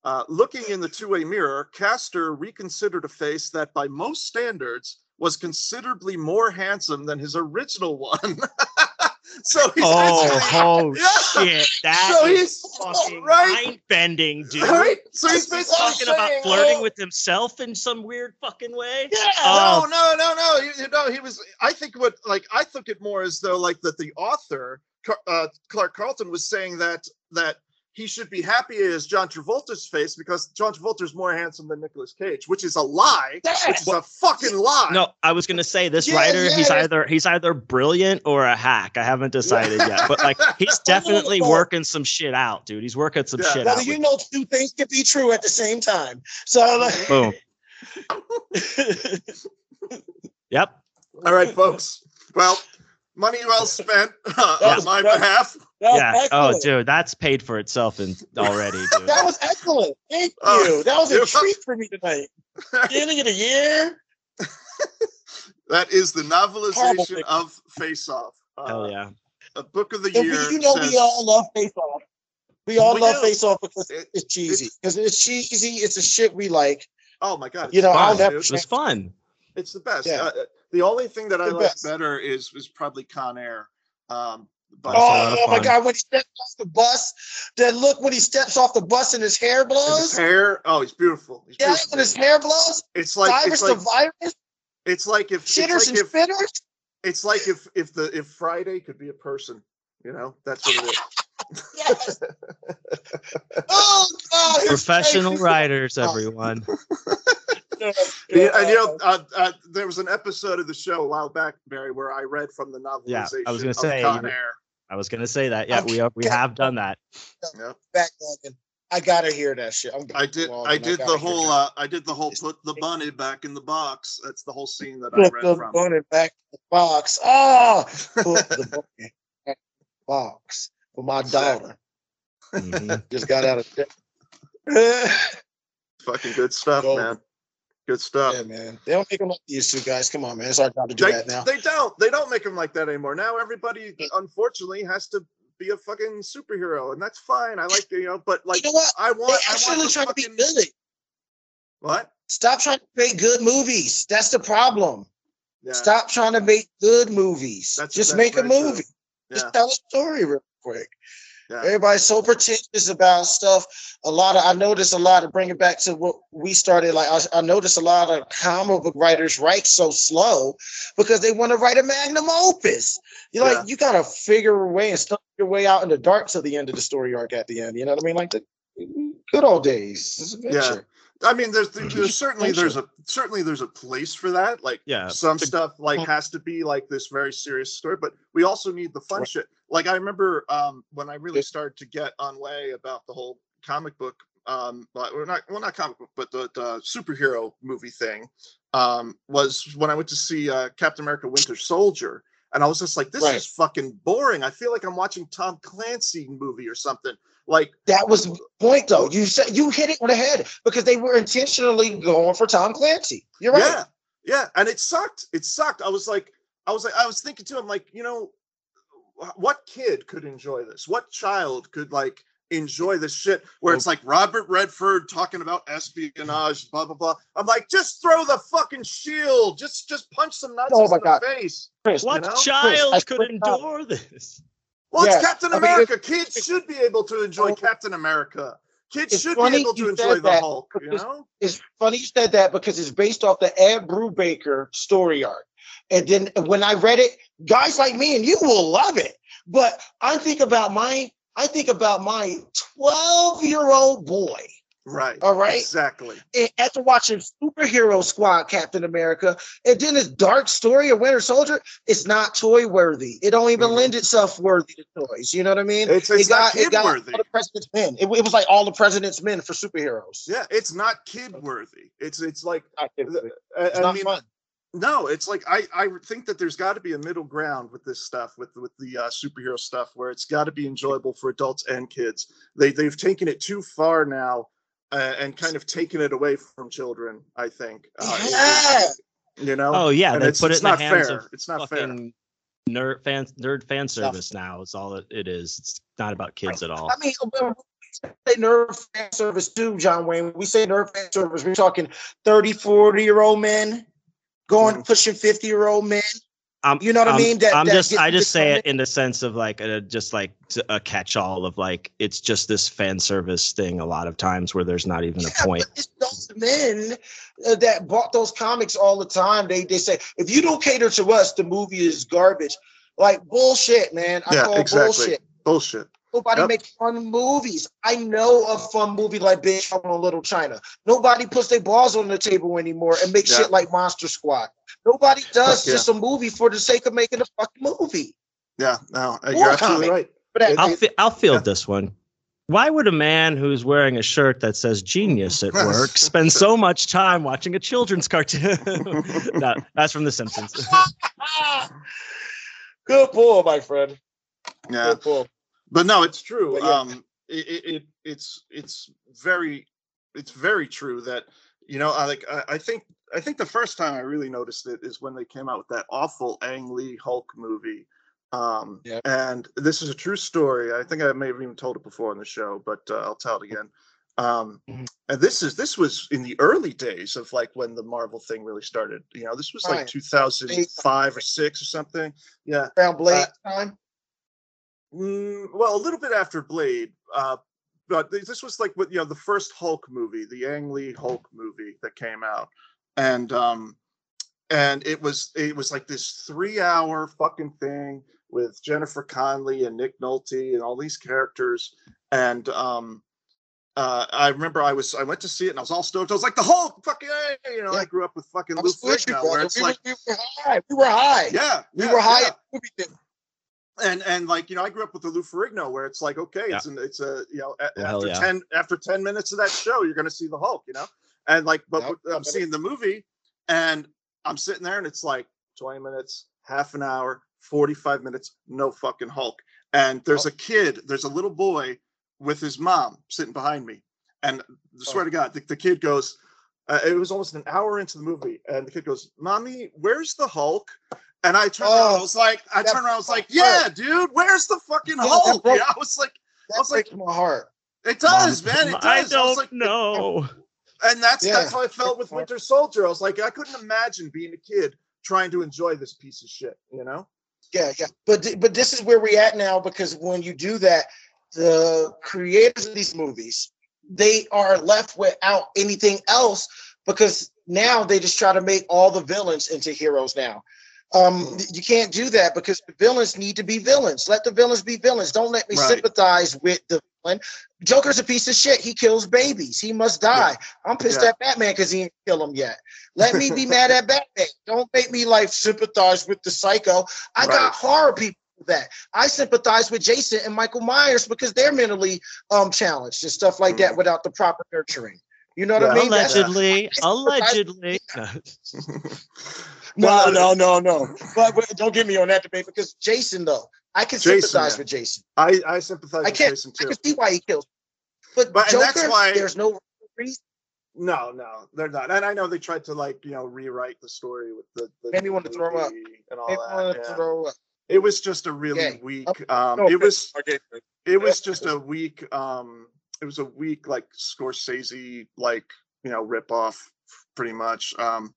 Uh, looking in the two-way mirror, Castor reconsidered a face that, by most standards, was considerably more handsome than his original one. so he's oh, basically- oh Yeah. shit! That So is he's- fucking right? mind bending, dude. right? So he's basically Talking about saying, flirting oh. with himself in some weird fucking way. Yeah. Oh. no, no, no, no. You, you know, he was. I think what like I took it more as though like that the author uh, Clark Carlton was saying that that he should be happy as John Travolta's face because John Travolta's more handsome than Nicolas Cage, which is a lie. Yeah. Which is a fucking lie. No, I was gonna say this Yeah, writer. He's yeah. either he's either brilliant or a hack. I haven't decided yet, but like he's definitely working some shit out, dude. He's working some Yeah. shit Well, out. you know, two things can be true at the same time. So, like, Boom. Yep. All right, folks. Well, money well spent uh, Yeah. on my behalf. that was Yeah. Oh, dude, that's paid for itself in already, dude. That was excellent. Thank Oh, you. That was a you're treat for me tonight. Beginning of the year. That is the novelization thing. of Face Off. Uh, Hell yeah. A book of the And year. we, you know, says- we all love Face Off. We all We love do. Face Off because It- it's cheesy. Because it's cheesy. It's a shit we like. Oh my god! You know, it's I'll never. It was fun. It's the best. Yeah. Uh, the only thing that I The like best. better is is probably Con Air. Um, but That's a lot of Oh, my. God. When he steps off the bus, that look when he steps off the bus and his hair and his blows. hair, oh, he's beautiful. He's Yeah, beautiful. when his hair blows. It's like virus it's like to virus. it's like if it's Shitters like and if, spitters. it's like if if the if Friday could be a person. You know, that's what it is. Yes. oh, God. Professional writers, everyone. Yeah, and you know, uh, uh, there was an episode of the show a while back, Barry, where I read from the novelization Yeah, I was gonna of say, Con Air. I was gonna say that. Yeah, we have, we have done that. Yeah. Back Logan. I gotta hear that shit. I'm I did. I did gotta the whole. Uh, I did the whole. Put the bunny back in the box. That's the whole scene that I Put read the from. bunny back in the box. Oh, put the bunny back in the box for my daughter. Mhm. Just got out of jail. Fucking good stuff, Gold. man. Good stuff. yeah, man. They don't make them like these two guys. Come on, man. It's our job to do They, that now. they don't. They don't make them like that anymore. Now everybody, unfortunately, has to be a fucking superhero, and that's fine. I like you know, but like you know what? I They want. I actually want the trying to be fucking, good. what? Stop trying to make good movies. That's the problem. Yeah. Stop trying to make good movies. That's- Just that's make a true. movie. Just Yeah. tell a story real quick. Yeah. Everybody's so pretentious about stuff. A lot of I noticed a lot of bring it back to what we started. Like I, I noticed a lot of comic book writers write so slow because they want to write a magnum opus. You're Yeah. like you gotta figure a way and stuff your way out in the dark to the end of the story arc at the end. You know what I mean? Like the good old days. Adventure. I mean, there's, there's certainly there's a certainly there's a place for that. Like Yeah. some stuff like has to be like this very serious story, but we also need the fun Right. shit. Like I remember um when I really started to get on way about the whole comic book um like well not well not comic book but the, the superhero movie thing um was when I went to see uh Captain America Winter Soldier and I was just like this Right. is fucking boring. I feel like I'm watching Tom Clancy movie or something. Like That was the point though. You said you hit it on the head because they were intentionally going for Tom Clancy. You're right. Yeah, yeah, and it sucked. It sucked. I was like, I was like, I was thinking to him, like, you know, what kid could enjoy this? What child could like enjoy this shit? Where it's oh. like Robert Redford talking about espionage, blah blah blah. I'm like, just throw the fucking shield. Just just punch some nuts Oh in my the face. Chris, What know? child I could swear to endure this? Well, Yeah, it's Captain I mean, America. Kids should be able to enjoy Oh. Captain America. Kids should be able to enjoy the that Hulk. You know? it's funny you said that because it's based off the Ed Brubaker story arc. And then when I read it, guys like me and you will love it. But I think about my I think about my 12 year old boy. Right. All right. Exactly. And after watching Superhero Squad Captain America, and then this dark story of Winter Soldier, it's not toy worthy. It don't even Mhm. lend itself worthy to toys. You know what I mean? It's, it's it not got, it kid got worthy. the President's Men. It, it was like all the President's Men for superheroes. Yeah, it's not kid worthy. It's it's like Not worthy. I, It's I mean, fun. no, it's like I I think that there's got to be a middle ground with this stuff with with the uh, superhero stuff where it's got to be enjoyable for adults and kids. They they've taken it too far now. Uh, and kind of taking it away from children, I think. Uh, Yeah. you know. Oh yeah, and they it's, put it it's in the not hands fair. of It's not fair. nerd fan nerd fan Stuff. service now. It's all it, it is. It's not about kids at all. I mean, we say nerve fan service too, John Wayne. We say nerve fan service. We're talking 30, 40 year old men going Mhm. pushing 50 year old men. I'm, You know what I I'm- mean? That- I'm that just get- I just say it in the sense of like a, just like a catch all of like it's just this fan service thing a lot of times where there's not even a point. it's those men uh, that bought those comics all the time. They they say if you don't cater to us, the movie is garbage. Like bullshit, man. I Yeah, call exactly. bullshit. Bullshit. Nobody Yep. makes fun movies. I know a fun movie like Big Trouble in Little China. Nobody puts their balls on the table anymore and makes Yeah. shit like Monster Squad. Nobody does Yeah. just a movie for the sake of making a fucking movie. Yeah, no, you're absolutely comic. right. But that, I'll, fi- I'll field yeah. this one. Why would a man who's wearing a shirt that says genius at work spend so much time watching a children's cartoon? no, that's from The Simpsons. good pull, my friend. Yeah, Good pull. but no, it's true. Yeah. Um, it, it, it it's it's very it's very true that you know I like I, I think I think the first time I really noticed it is when they came out with that awful Ang Lee Hulk movie. Um, Yeah. and this is a true story. I think I may have even told it before on the show, but uh, I'll tell it again. Um, Mhm. and this is this was in the early days of like when the Marvel thing really started. You know, this was like Right. 2005 or six or something. Yeah. Around Blade Uh, time. Mm, well, a little bit after Blade, uh, but this was like what you know the first Hulk movie, the Ang Lee Hulk movie that came out, and um, and it was it was like this three hour fucking thing with Jennifer Connelly and Nick Nolte and all these characters, and um. Uh, I remember I was I went to see it and I was all stoked. I was like the Hulk, fucking, hey! you know. I grew up with fucking Lou was with you, Ferrigno, brother. it's we, like, were, we were high. We were high. yeah, we yeah, were high. yeah movie theater. and and like you know i grew up with the lou ferrigno where it's like okay Yeah. it's an it's a you know a- Well, after yeah. 10 after 10 minutes of that show you're gonna see the hulk you know and like but Yep. what- i'm seeing the movie and i'm sitting there and it's like 20 minutes half an hour 45 minutes no fucking hulk and there's a kid there's a little boy with his mom sitting behind me and swear to god the, the kid goes uh, it was almost an hour into the movie and the kid goes mommy where's the hulk and I turned around, I Oh, was like, I turned around, I was like, broke my yeah, dude, where's the fucking Hulk? Yeah, I was like, I That was like, breaks my heart. it does, man, it does. I don't like, know. And that's Yeah. that's how I felt with Winter Soldier. I was like, I couldn't imagine being a kid trying to enjoy this piece of shit, you know? Yeah, yeah. But but this is where we're at now because when you do that, the creators of these movies, they are left without anything else because now they just try to make all the villains into heroes now. Um, Mm. you can't do that because the villains need to be villains. Let the villains be villains. Don't let me Right. sympathize with the villain. Joker's a piece of shit. He kills babies. He must die. I'm pissed Yeah. at Batman because he didn't kill him yet. Let me be mad at Batman. Don't make me like sympathize with the psycho. I Right. got horror people that I sympathize with Jason and Michael Myers because they're mentally um challenged and stuff like that Mhm. without the proper nurturing. You know what Yeah. I mean? Allegedly, allegedly. no, no, no, no. But, but don't get me on that debate because Jason, though, I can Jason, sympathize yeah. with Jason. I, I sympathize I can't- Jason I can see why he kills. But, But- and Joker, that's why- there's no reason. No, no, they're not. And I know they tried to like, you know, rewrite the story with the, the Made me want to throw up. and all Maybe that. yeah. throw up. It was just a really Okay. weak um No, it was okay. it was just a weak um it was a weak like scorsese like you know rip off pretty much um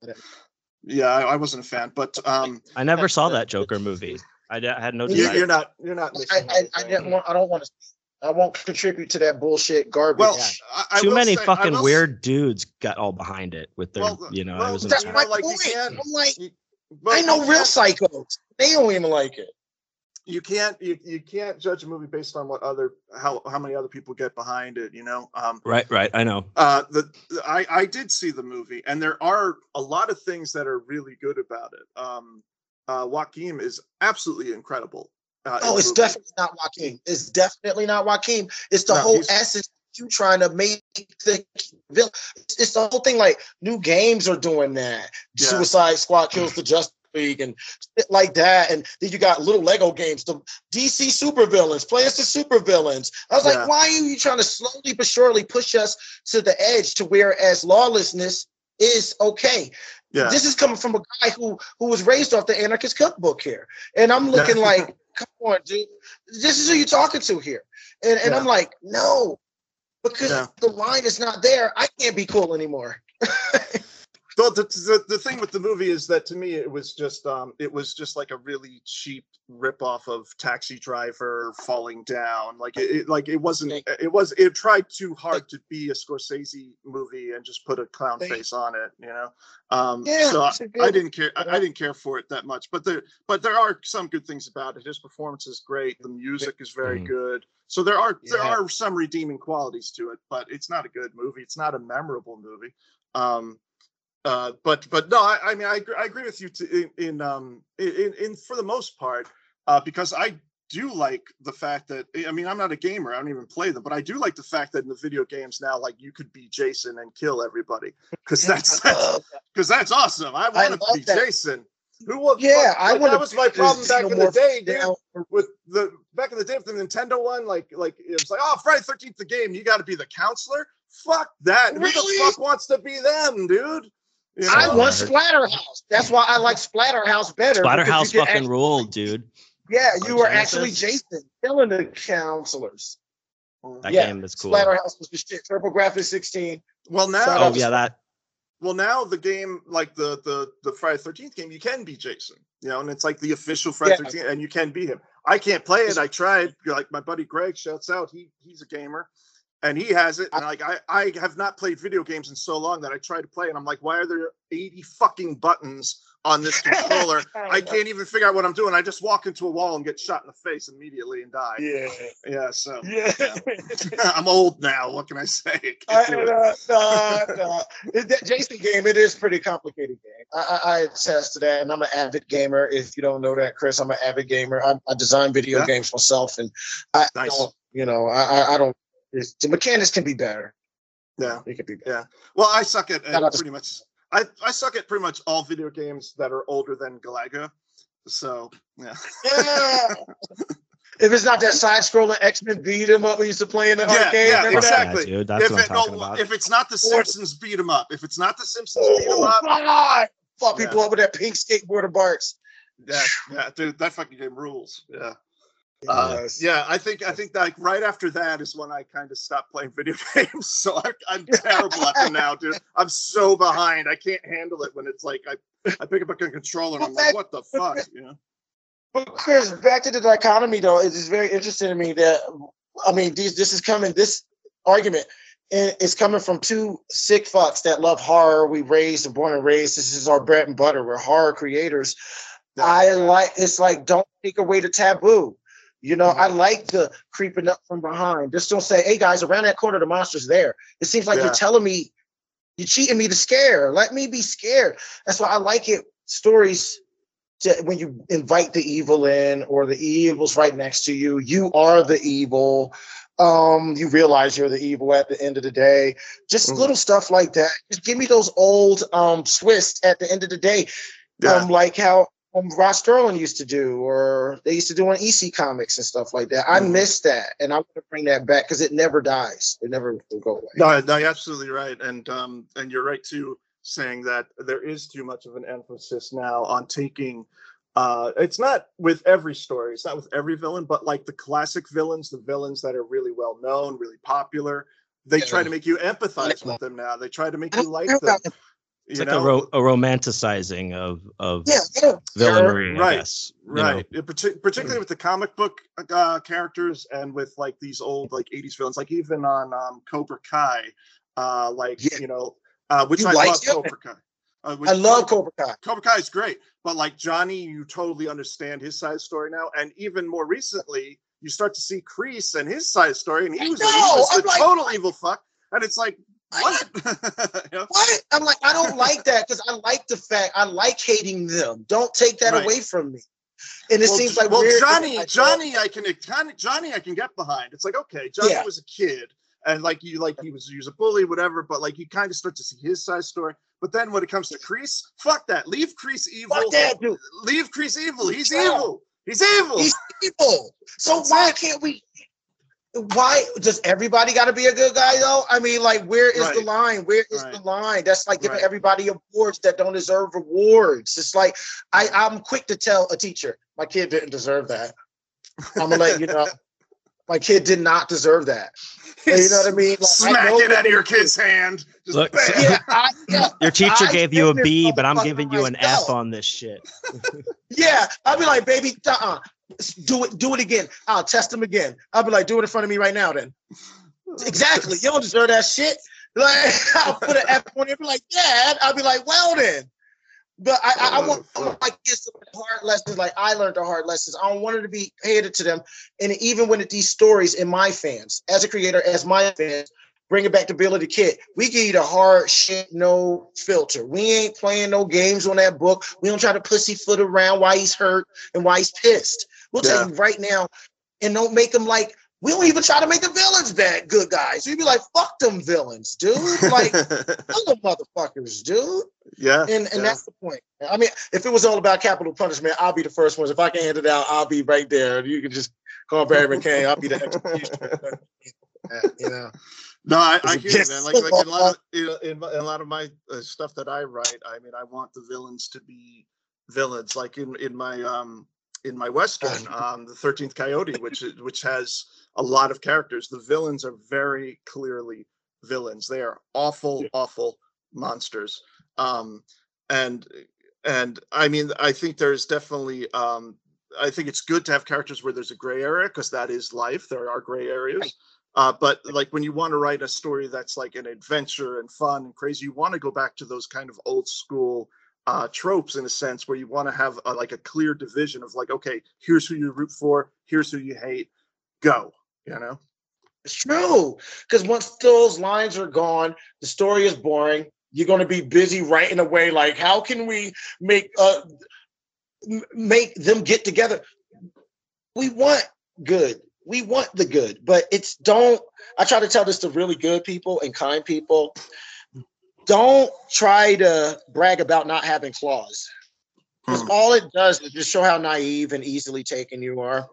Yeah. yeah I, I wasn't a fan but um I never saw that Joker movie. I, d- I had no you, desire. you're not you're not I, I, I didn't want. I don't want to. I won't contribute to that bullshit garbage. well I, I Too many say- fucking will weird dudes got all behind it with their, Well, you know, well, I was That's my like, point. I'm like, but I know real psychos. They don't even like it. You can't you, you can't judge a movie based on what other how how many other people get behind it you know um right, right. I know. uh the, the- I I did see the movie and there are a lot of things that are really good about it. Um uh Joaquin is absolutely incredible. Uh, Oh, the it's movie. definitely not Joaquin. It's definitely not Joaquin. It's the No, whole he's- essence of you trying to make the villain. It's, it's the whole thing. Like new games are doing that. Yeah. Suicide Squad kills the Justice League and shit like that. And then you got little Lego games, the DC supervillains, play as the supervillains. I was Yeah. like, why are you trying to slowly but surely push us to the edge to where as lawlessness is okay? Yeah. This is coming from a guy who who was raised off the anarchist cookbook here. And I'm looking Yeah. like, come on, dude. This is who you're talking to here. And and I'm like, no, because Yeah. the line is not there. I can't be cool anymore. the, the, the, the thing with the movie is that to me it was just um it was just like a really cheap ripoff of Taxi Driver falling down. Like it, it like it wasn't it was it tried too hard to be a Scorsese movie and just put a clown Thank- face on it, you know. Um Yeah, so I, it's a I didn't care I, I didn't care for it that much. But there but there are some good things about it. His performance is great, the music is very Mhm. good. So there are there are some redeeming qualities to it, but it's not a good movie. It's not a memorable movie. Um uh, but but no, I, I mean I, agree- I agree with you to, in, in um in, in for the most part uh, because I do like the fact that I mean I'm not a gamer I don't even play them but I do like the fact that in the video games now like you could be Jason and kill everybody because that's because that's awesome I want to be that. Jason who will Yeah, I like, that was my problem back in the day dude with the back in the day with the Nintendo one, like like it was like, oh, Friday Thirteenth the game, you got to be the counselor. Fuck that. really? Who the fuck wants to be them, dude? You I know? want uh, Splatterhouse. That's why I like Splatterhouse better. because Splatterhouse you can fucking act- ruled, dude. Yeah, you were actually Jason killing the counselors. Um, that Yeah, game is cool. Splatterhouse was the shit. TurboGrafx-16. Well, now, Oh yeah, that well now the game, like the the the Friday Thirteenth game, you can be Jason. You know, and it's like the official Friday Yeah. Thirteenth, and you can be him. I can't play it. I tried. Like my buddy Greg shouts out. He he's a gamer. And he has it, and like I, I have not played video games in so long that I tried to play, and I'm like, why are there 80 fucking buttons on this controller? I can't even figure out what I'm doing. I just walk into a wall and get shot in the face immediately and die. Yeah. Yeah, so Yeah. I'm old now. What can I say? I, Can't do it. uh, nah, nah. That Jason game, it is pretty complicated game. I, I, I attest to that, and I'm an avid gamer. If you don't know that, Chris, I'm an avid gamer. I, I design video Yeah. games myself, and I Nice. don't, you know, I, I don't. It's, the mechanics can be better. Yeah. It could be better. Well, I suck at, at uh, pretty much. I, I suck at pretty much all video games that are older than Galaga. So yeah. Yeah. if it's not that side-scrolling X-Men beat 'em up we used to play in the Yeah, arcade, yeah, remember that? exactly. Yeah, dude. That's if what I'm it, talking no, about. if it's not the Simpsons, beat 'em up. If it's not the Simpsons, oh, beat 'em Oh, up. God. Fuck Yeah. people up with that pink skateboarder barks. Yeah, yeah, dude, that fucking game rules. Yeah. Uh, Yes. yeah, I think I think like right after that is when I kind of stopped playing video games. So I, I'm terrible at them now, dude. I'm so behind. I can't handle it when it's like I, I pick up a controller and I'm like, what the fuck, you know? But Chris, back to the dichotomy though, it is very interesting to me that I mean, these this is coming. This argument and it's coming from two sick fucks that love horror. We raised and born and raised. This is our bread and butter. We're horror creators. Yeah. I like. It's like don't take away the taboo. You know, I like the creeping up from behind. Just don't say, "Hey guys, around that corner, the monster's there." It seems like Yeah. you're telling me, you're cheating me to scare. Let me be scared. That's why I like it. Stories to, when you invite the evil in or the evil's right next to you you are the evil um you realize you're the evil at the end of the day just Mhm. little stuff like that just give me those old um twists at the end of the day Yeah. um like how um, Rod Serling used to do, or they used to do on EC Comics and stuff like that. I Mhm. miss that, and I want to bring that back because it never dies. It never will go away. No, no, you're absolutely right, and um, and you're right too, saying that there is too much of an emphasis now on taking. Uh, it's not with every story, it's not with every villain, but like the classic villains, the villains that are really well known, really popular. They try to make you empathize with them now. They try to make you like them. About- It's you like a, ro- a romanticizing of of Yeah, I don't care. Right, guess. you know. right It partic- particularly with the comic book uh, characters and with like these old like 80s villains like even on um, cobra kai uh like Yeah. you know uh which You i like love it? cobra kai uh, which- I love Cobra Kai. cobra kai is great but like johnny you totally understand his side story now and even more recently you start to see Kreese and his side story and he I was, know, he was I'm the like- total evil fuck and it's like I- what know? What? I'm like, I don't like that because I like the fact I like hating them. Don't take that Right. away from me. And it well, seems like well Johnny, I- Johnny, I can Johnny, Johnny, I can get behind. It's like okay, Johnny Yeah. was a kid, and like you, like he was, he was a bully, whatever. But like you kind of start to see his side story. But then when it comes to Kreese, fuck that. Leave Kreese evil. Fuck that dude. Leave Kreese evil. He's evil. He's evil. He's evil. So why can't we? Why does everybody got to be a good guy though? I mean, like, where is the line? Where is the line? That's like giving Right. everybody awards that don't deserve rewards. It's like I, I'm quick to tell a teacher my kid didn't deserve that. I'm gonna let you know. My kid did not deserve that. And you know what I mean? Like, I Smack know it out of your kid's hand. Just Look, bam. Yeah, I, yeah, Your teacher I gave you a did this B, but I'm giving you an myself. F on this shit. yeah. I'll be like, baby, uh-uh. do it, do it again. I'll test him again. I'll be like, do it in front of me right now. Then exactly. You don't deserve that shit. Like I'll put an F on it. Be like, yeah. I'll be like, well then. But I, I, I want my kids to learn hard lessons like I learned the hard lessons. I don't want it to be handed to them. And even when it, these stories in my fans, as a creator, as my fans, bring it back to Billy the Kid. We give you the hard shit, no filter. We ain't playing no games on that book. We don't try to pussyfoot around why he's hurt and why he's pissed. We'll tell you right now, and don't make them like. We don't even try to make the villains bad good guys. We'd be like, fuck them villains, dude. Like, fuck them motherfuckers, dude. yeah. And and yeah. that's the point. I mean, if it was all about capital punishment, I'll be the first ones. If I can hand it out, I'll be right there. You can just call Barry McCain. I'll be the executioner. you know. No, I, I hear you, man. Like, like in a lot of in, in, in a lot of my uh, stuff that I write, I mean, I want the villains to be villains. Like in in my um in my western, um, the Thirteenth Coyote, which is, which has a lot of characters. The villains are very clearly villains. They are awful, awful monsters. Um, and and I mean, I think there's definitely um, I think it's good to have characters where there's a gray area because that is life. There are gray areas. Uh, but like when you want to write a story that's like an adventure and fun and crazy, you want to go back to those kind of old school uh, tropes in a sense where you want to have a, like a clear division of like, okay, here's who you root for, here's who you hate, go. You know? It's true. Because once those lines are gone, the story is boring. You're going to be busy writing away. Like, how can we make uh make them get together? We want good. We want the good, but it's don't. I try to tell this to really good people and kind people. Don't try to brag about not having flaws. Because Hmm. all it does is just show how naive and easily taken you are.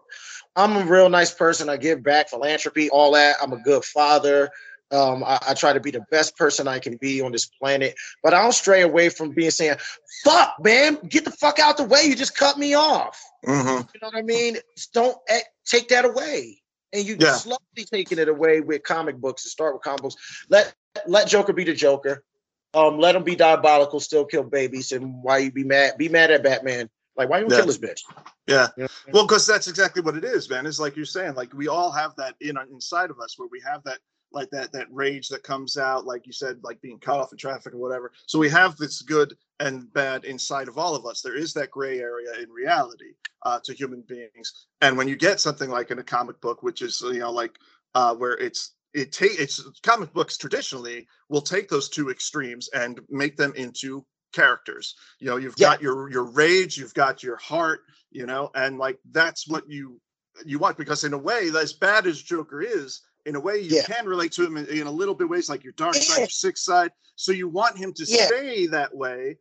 I'm a real nice person. I give back, philanthropy, all that. I'm a good father. Um, I, I try to be the best person I can be on this planet, but I don't stray away from being saying, "Fuck, man, get the fuck out the way. You just cut me off." Mm-hmm. You know what I mean? Just don't eh, take that away. And you Yeah. slowly taking it away with comic books. To start with comic books, let let Joker be the Joker. Um, let him be diabolical, still kill babies. And why you be mad? Be mad at Batman. Like why you Yeah. kill this bitch? Yeah. You know? Well, because that's exactly what it is, man. It's like you're saying, like we all have that in inside of us where we have that like that that rage that comes out, like you said, like being cut off in traffic or whatever. So we have this good and bad inside of all of us. There is that gray area in reality uh, to human beings. And when you get something like in a comic book, which is you know like uh, where it's it take it's uh, comic books traditionally will take those two extremes and make them into characters you know you've Yeah. got your your rage you've got your heart you know and like that's what you you want because in a way as bad as joker is in a way you Yeah. can relate to him in, in a little bit ways like your dark side your sixth side so you want him to Yeah. stay that way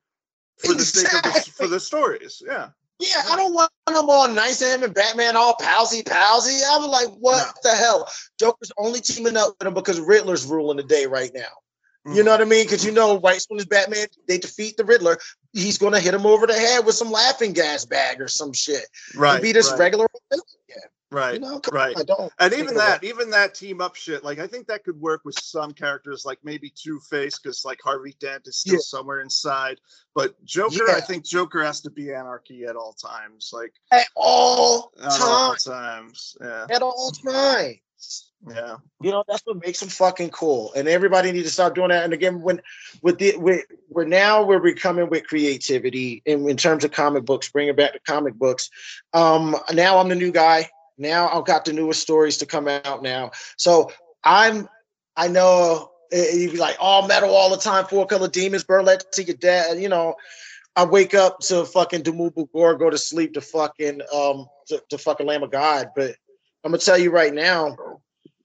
for the sake of the, for the stories yeah Yeah, I don't want them all nice to him and Batman all palsy palsy. I'm like, what the hell? Joker's only teaming up with him because Riddler's ruling the day right now. Mm. You know what I mean? Because you know, right as soon as Batman they defeat the Riddler, he's gonna hit him over the head with some laughing gas bag or some shit. right and be this right, regular. Right You know, right. on, don't. And even that, even that team up shit, like I think that could work with some characters, like maybe Two Face, because like Harvey Dent is still Yeah. somewhere inside. But Joker, I think Joker has to be anarchy at all times, like At all at all times. times. Yeah, At all times. yeah, You know, that's what makes them fucking cool. And everybody needs to stop doing that. And again, when with the we're, we're now we're becoming with creativity in, in terms of comic books, bringing back the comic books. Um, now I'm the new guy. Now I've got the newest stories to come out now. So I'm I know eh, you'd be like all metal all the time, four color demons, burn let to your dad, you know. I wake up to fucking Dimmu Borgir, go to sleep to fucking um to, to fucking Lamb of God. But I'm gonna tell you right now,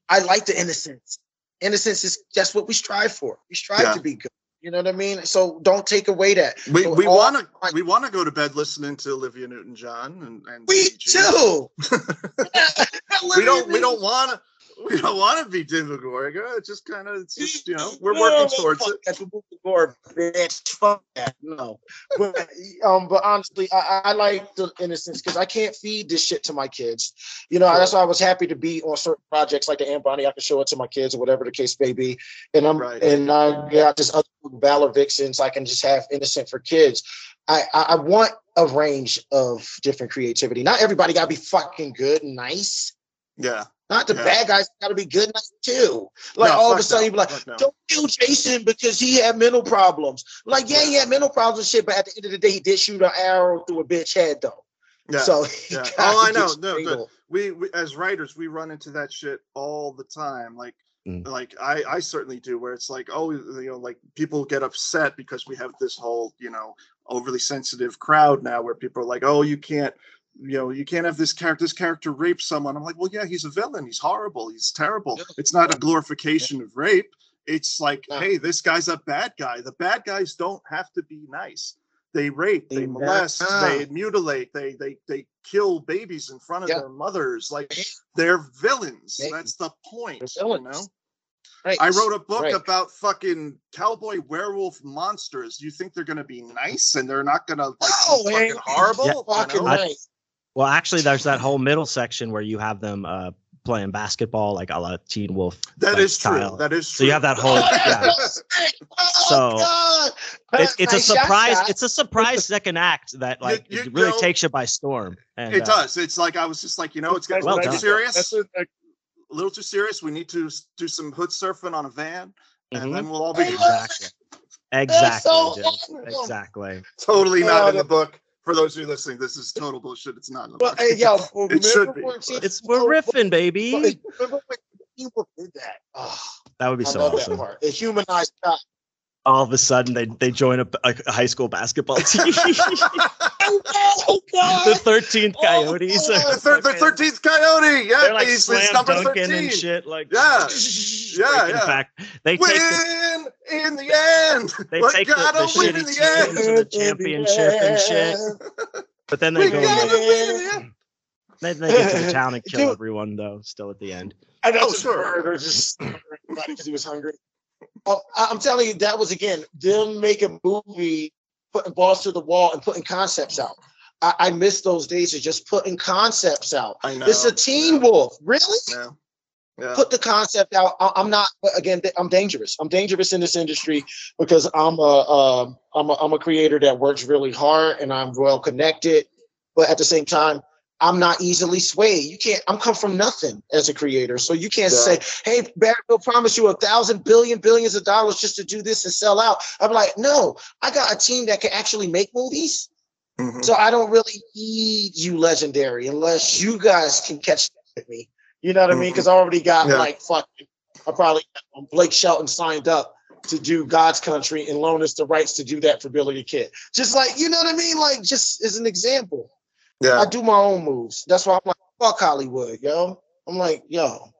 I like the innocence. Innocence is that's what we strive for. We strive Yeah. to be good. You know what I mean? So don't take away that. we So we want to we want to go to bed listening to Olivia Newton John and and We BG. too. we don't we don't want to we don't want to be Demogorgon. It's just kind of, it's just you know, we're No, working towards fuck it. That Demogorgon, bitch. Fuck that. No. But um, but honestly, I, I like the innocence because I can't feed this shit to my kids. You know, that's why I was happy to be on certain projects like the Bonnie. I can show it to my kids or whatever the case may be. And I'm Right. and I got this other Valor Vixens. I can just have innocent for kids. I, I I want a range of different creativity. Not everybody gotta be fucking good and nice. Yeah. Not the Yeah. bad guys gotta be good too. Like No, all of a sudden no, be like, no. don't kill Jason because he had mental problems. Like, yeah, he had mental problems and shit, but at the end of the day, he did shoot an arrow through a bitch head though. Yeah. So yeah. got Oh, I know. No, no. we, we as writers we run into that shit all the time like Mm. like i i certainly do where it's like oh you know like people get upset because we have this whole you know overly sensitive crowd now where people are like oh you can't you know you can't have this character this character rape someone i'm like well yeah he's a villain he's horrible he's terrible Yeah. it's not a glorification of rape it's like No. hey this guy's a bad guy the bad guys don't have to be nice they rape they They- molest Ah. they mutilate they they they kill babies in front of Yeah. their mothers like they're villains They- that's the point They're you know Right. i wrote a book Right. about fucking cowboy werewolf monsters you think they're gonna be nice and they're not gonna like No, be fucking horrible Yeah. you fucking know? I- nice. Well, actually, there's that whole middle section where you have them uh, playing basketball, like a la Teen Wolf. that like, is true style. that is So you have that whole. Yeah. Oh, So, God. It's, it's a surprise. Scott. It's a surprise second act that like you it really know- takes you by storm. And, it uh, does it's like i was just like you know it's getting Well a little too serious a, a little too serious we need to do some hood surfing on a van and then we'll all be Exactly. Exactly. so Exactly. totally not in the book for those of you listening this is total bullshit it's not in the But book hey, yo, It should be, when but- she- It's we're riffing, baby. Remember when people did that? Oh, That would be I so love that awesome. part. It humanized God. All of a sudden, they they join a, a, a high school basketball team. Oh, oh, God. the Thirteenth oh, Coyotes. Oh, the, thir- the 13th coyote yeah They're like he's, slam number dunking 13 and shit. Like Yeah. like, Yeah, in yeah. fact, they take the, win in the end. They we take the- gotta the win shitty in the end. teams. to the championship and shit. but then they We go. gotta and win in the. Then they get to the town and kill everyone, though. Still at the end. I know Oh, just sure. murder, just because he was hungry. Oh, I- I'm telling you, that was again them making movie, putting balls to the wall and putting concepts out. I, I miss those days of just putting concepts out. I know. It's a Teen Wolf, really? Yeah. Yeah. Put the concept out. I, I'm not again. I'm dangerous. I'm dangerous in this industry because I'm a, um, I'm a I'm a creator that works really hard and I'm well connected, but at the same time. I'm not easily swayed. You can't. I'm come from nothing as a creator, so you can't Yeah. say, "Hey, Barry, will promise you a thousand billion billions of dollars just to do this and sell out." I'm like, no, I got a team that can actually make movies, Mhm. so I don't really need you, legendary, unless you guys can catch up with me. You know what I mean? Because I already got Yeah. like fucking. I probably got Blake Shelton signed up to do God's Country and loan us the rights to do that for Billy the Kid. Just like you know what I mean? Like just as an example. Yeah. I do my own moves. That's why I'm like, fuck Hollywood, yo. I'm like, yo,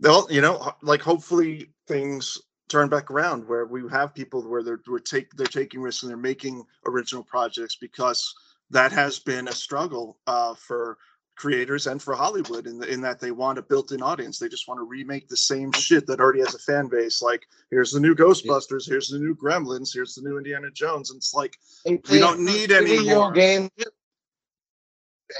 Well, you know, like hopefully things turn back around where we have people where they're we're take they're taking risks and they're making original projects because that has been a struggle uh, for creators and for Hollywood in the, in that they want a built-in audience. They just want to remake the same shit that already has a fan base. Like here's the new Ghostbusters, here's the new Gremlins, here's the new Indiana Jones, and it's like we don't need any more. game.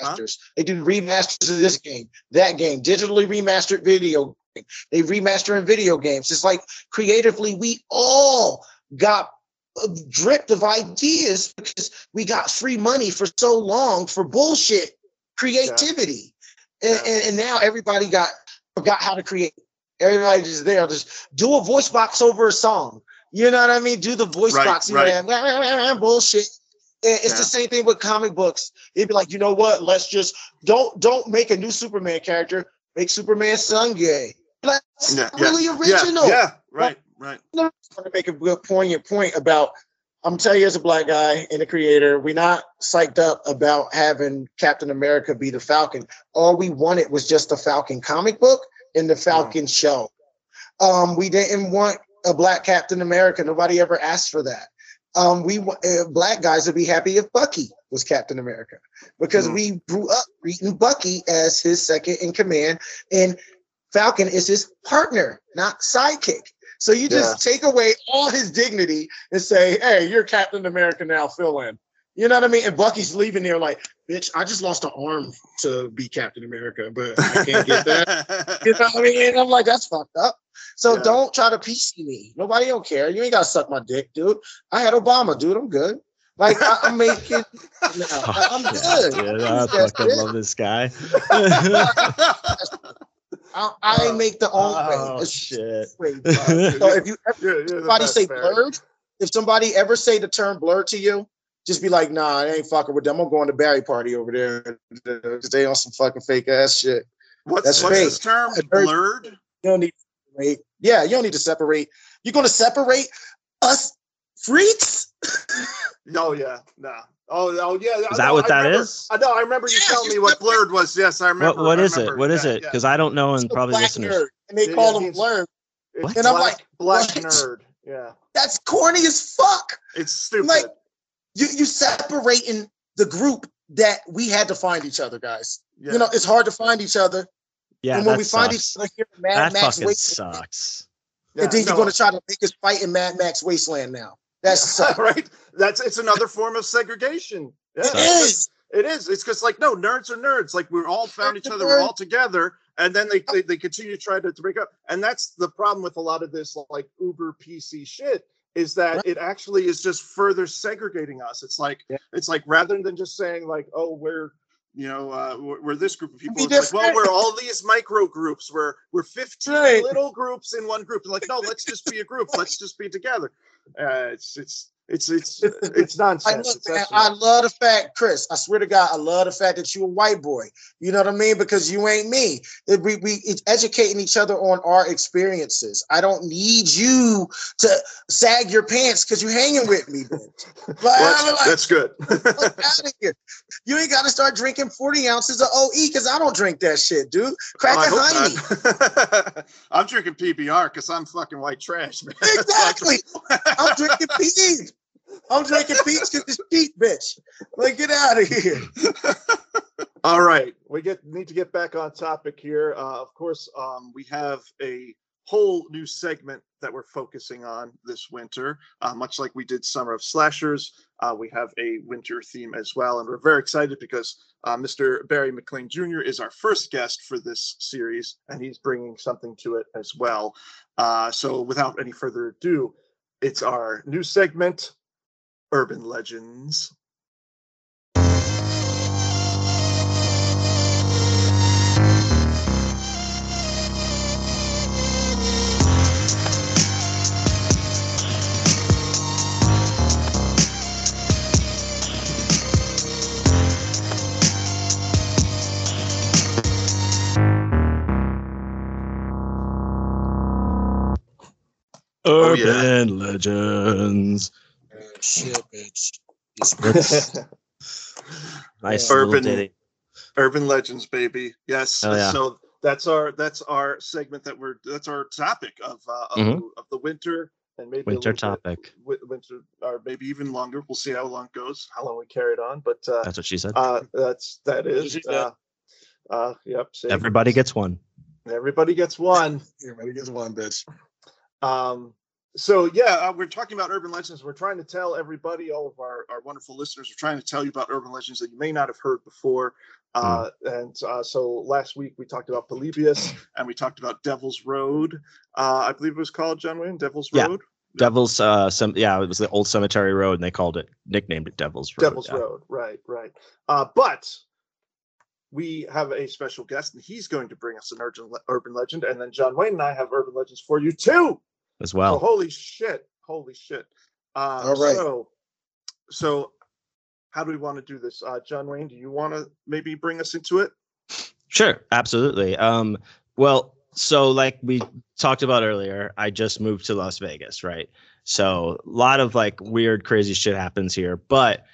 Huh? They do remasters of this game, that game, digitally remastered video. game. They remaster in video games. It's like creatively, we all got dripped of ideas because we got free money for so long for bullshit creativity. And, Yeah. and, and now everybody got forgot how to create. Everybody just there, just do a voice box over a song. You know what I mean? Do the voice Right, box. You right. know, bullshit. And it's Yeah. the same thing with comic books. It'd be like, you know what? Let's just don't don't make a new Superman character. Make Superman's son gay. That's Yeah, not yeah, really original. Yeah, yeah, right, right. I'm trying to make a good poignant point about. I'm telling you, as a black guy and a creator, we're not psyched up about having Captain America be the Falcon. All we wanted was just the Falcon comic book and the Falcon show. Um, we didn't want a black Captain America. Nobody ever asked for that. Um, we uh, black guys would be happy if Bucky was Captain America because Mhm. we grew up reading Bucky as his second in command, and Falcon is his partner, not sidekick. So you just take away all his dignity and say, "Hey, you're Captain America now. Fill in." You know what I mean? And Bucky's leaving there like, "Bitch, I just lost an arm to be Captain America, but I can't get that." you know what I mean? And I'm like, "That's fucked up." So Yeah. don't try to PC me. Nobody don't care. You ain't gotta suck my dick, dude. I had Obama, dude. I'm good. Like I, I'm making. No, I'm oh, good. Dude, I fucking love this guy. I, I make the own oh way. shit. Way. So if you ever You're- you're somebody say Barry. blerd, if somebody ever say the term blerd to you, just be like, nah, I ain't fucking with them. I'm going to Barry party over there. They on some fucking fake ass shit. What's, That's what's fake. this term? Blerd? You don't need to separate. Yeah, you don't need to separate. You're gonna separate us freaks? Oh yeah, no. Oh, oh yeah. Is that what that that is? is? I know. I remember you Yes, telling me what blerd was. Yes, I remember. What what I is it? What is Yeah, it? yeah. Because I don't know, and It's a probably black listeners. nerd, and they Yeah, call it them blerd. What? And I'm black, like, black what? nerd. Yeah, That's corny as fuck. it's stupid. Like, You you separating the group that we had to find each other, guys. yeah. You know, it's hard to find each other. Yeah, and when that we find sucks. each other here in Mad that Max fucking Wasteland, sucks. Yeah, and then you're going to try to make us fight in Mad Max Wasteland now. That's right. That's it's another form of segregation. Yeah, it is. It is. It's because like no nerds are nerds. Like we're all found each other. We're all together, and then they, they they continue to try to, to break up. And that's the problem with a lot of this like Uber PC shit is that Right. it actually is just further segregating us. It's like Yeah. it's like rather than just saying like oh we're you know uh, we're, we're this group of people. Like well we're all these micro groups. We're we're fifteen Right. little groups in one group. Like no, let's just be a group. Let's just be together. Uh, it's it's it's it's it's I, nonsense. It's man, I love the fact, Chris. I swear to God, I love the fact that you a white boy. You know what I mean? Because you ain't me. It, we we educating each other on our experiences. I don't need you to sag your pants because you're hanging with me. Like, Well, like, that's good. fuck outta here. You ain't got to start drinking 40 ounces of OE because I don't drink that shit, dude. Crack I a honey. I'm drinking PBR because I'm fucking white trash, man. Exactly. I'm drinking peas. I'm drinking peas because it's cheap, bitch. Like, get out of here. All right, we get need to get back on topic here. Uh, of course, um, we have a whole new segment that we're focusing on this winter, uh, much like we did Summer of Slashers. Uh, we have a winter theme as well, and we're very excited because uh, Mr. Barry McLean Jr. is our first guest for this series, and he's bringing something to it as well. Uh, so, without any further ado, it's our new segment, Urban Legends. Oh, yeah. Urban legends. Shit, bitch. Nice Urban- little ditty. Urban legends, baby. Yes. Hell yeah. So that's our that's our segment that we're that's our topic of uh, of, Mhm. the, of the winter and maybe Winter little bit topic. winter or maybe even longer. We'll see how long it goes, how long we carry it on. But uh, That's what she said. uh, that's that is. she said. Uh, uh, yep. same. Everybody gets one. everybody gets one. Everybody gets one, bitch. Um, so yeah, uh, we're talking about urban legends. We're trying to tell everybody, all of our, our wonderful listeners, we're trying to tell you about urban legends that you may not have heard before. Uh, And uh, so last week we talked about Polybius and we talked about Devil's Road. Uh, I believe it was called John Wayne Devil's Yeah. Road. Devil's uh some yeah, it was the old cemetery road and they called it nicknamed it Devil's Road. Devil's yeah. Road. Right, right. Uh, but we have a special guest and he's going to bring us an urban, urban legend. And then John Wayne and I have urban legends for you too. As Oh, well. holy shit! Holy shit! Uh, All right. So, so how do we want to do this, uh, John Wayne? Do you want to maybe bring us into it? Sure, absolutely. Um, well, so like we talked about earlier, I just moved to Las Vegas, right? So a lot of like weird, crazy shit happens here. But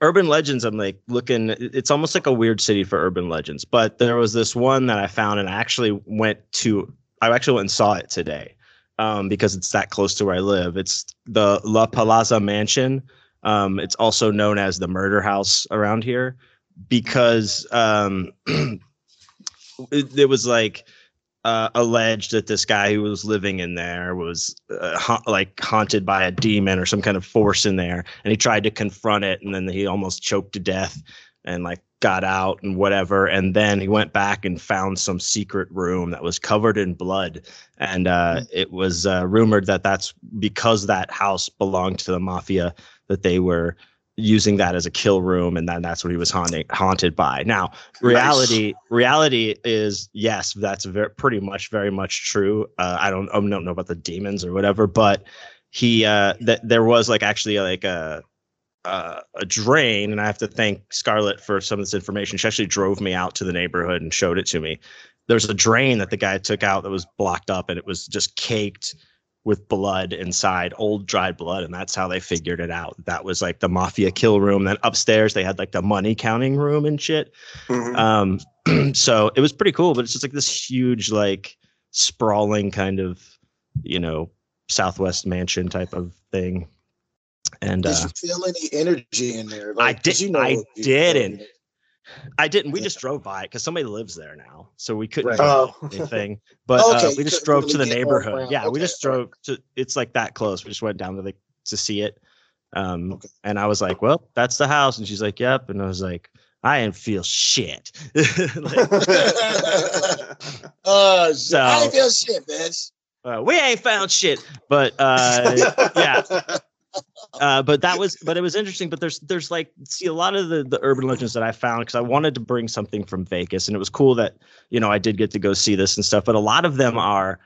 urban legends, I'm like looking, it's almost like a weird city for urban legends. But there was this one that I found and I actually went to, I actually went and saw it today um, because it's that close to where I live. It's the La Palazza Mansion. Um, it's also known as the murder house around here because um, it, it was like uh, alleged that this guy who was living in there was uh, ha- like haunted by a demon or some kind of force in there, and he tried to confront it, and then he almost choked to death, and like got out and whatever, and then he went back and found some secret room that was covered in blood, and uh, it was uh, rumored that that's because that house belonged to the mafia that they were using that as a kill room and then that's what he was haunting, haunted by. Now reality reality is yes that's very pretty much very much true. Uh, i don't i don't know about the demons or whatever but he uh that there was like actually like a uh, a drain and i have to thank scarlett for some of this information she actually drove me out to the neighborhood and showed it to me there's a drain that the guy took out that was blocked up and it was just caked with blood inside, old dried blood, and that's how they figured it out. That was like the mafia kill room. Then upstairs they had like the money counting room and shit. Mhm. Um, so it was pretty cool, but it's just like this huge, like sprawling kind of, you know, Southwest mansion type of thing. And Did uh, you feel any energy in there? I 'cause did- You know I didn't. I didn't. We Yeah. just drove by it because somebody lives there now, so we couldn't Right. do Oh. anything. But Okay, uh, we just drove really to the neighborhood. around. Yeah, we just drove to. It's like that close. We just went down to the to see it. Um, Okay. and I was like, "Well, that's the house," and she's like, "Yep," and I was like, "I didn't feel shit." Like, Uh, So- I didn't feel shit, bitch. uh, we ain't found shit, but uh, yeah. Uh, but that was but it was interesting but there's there's like see a lot of the the urban legends that i found because i wanted to bring something from vegas and it was cool that you know i did get to go see this and stuff but a lot of them are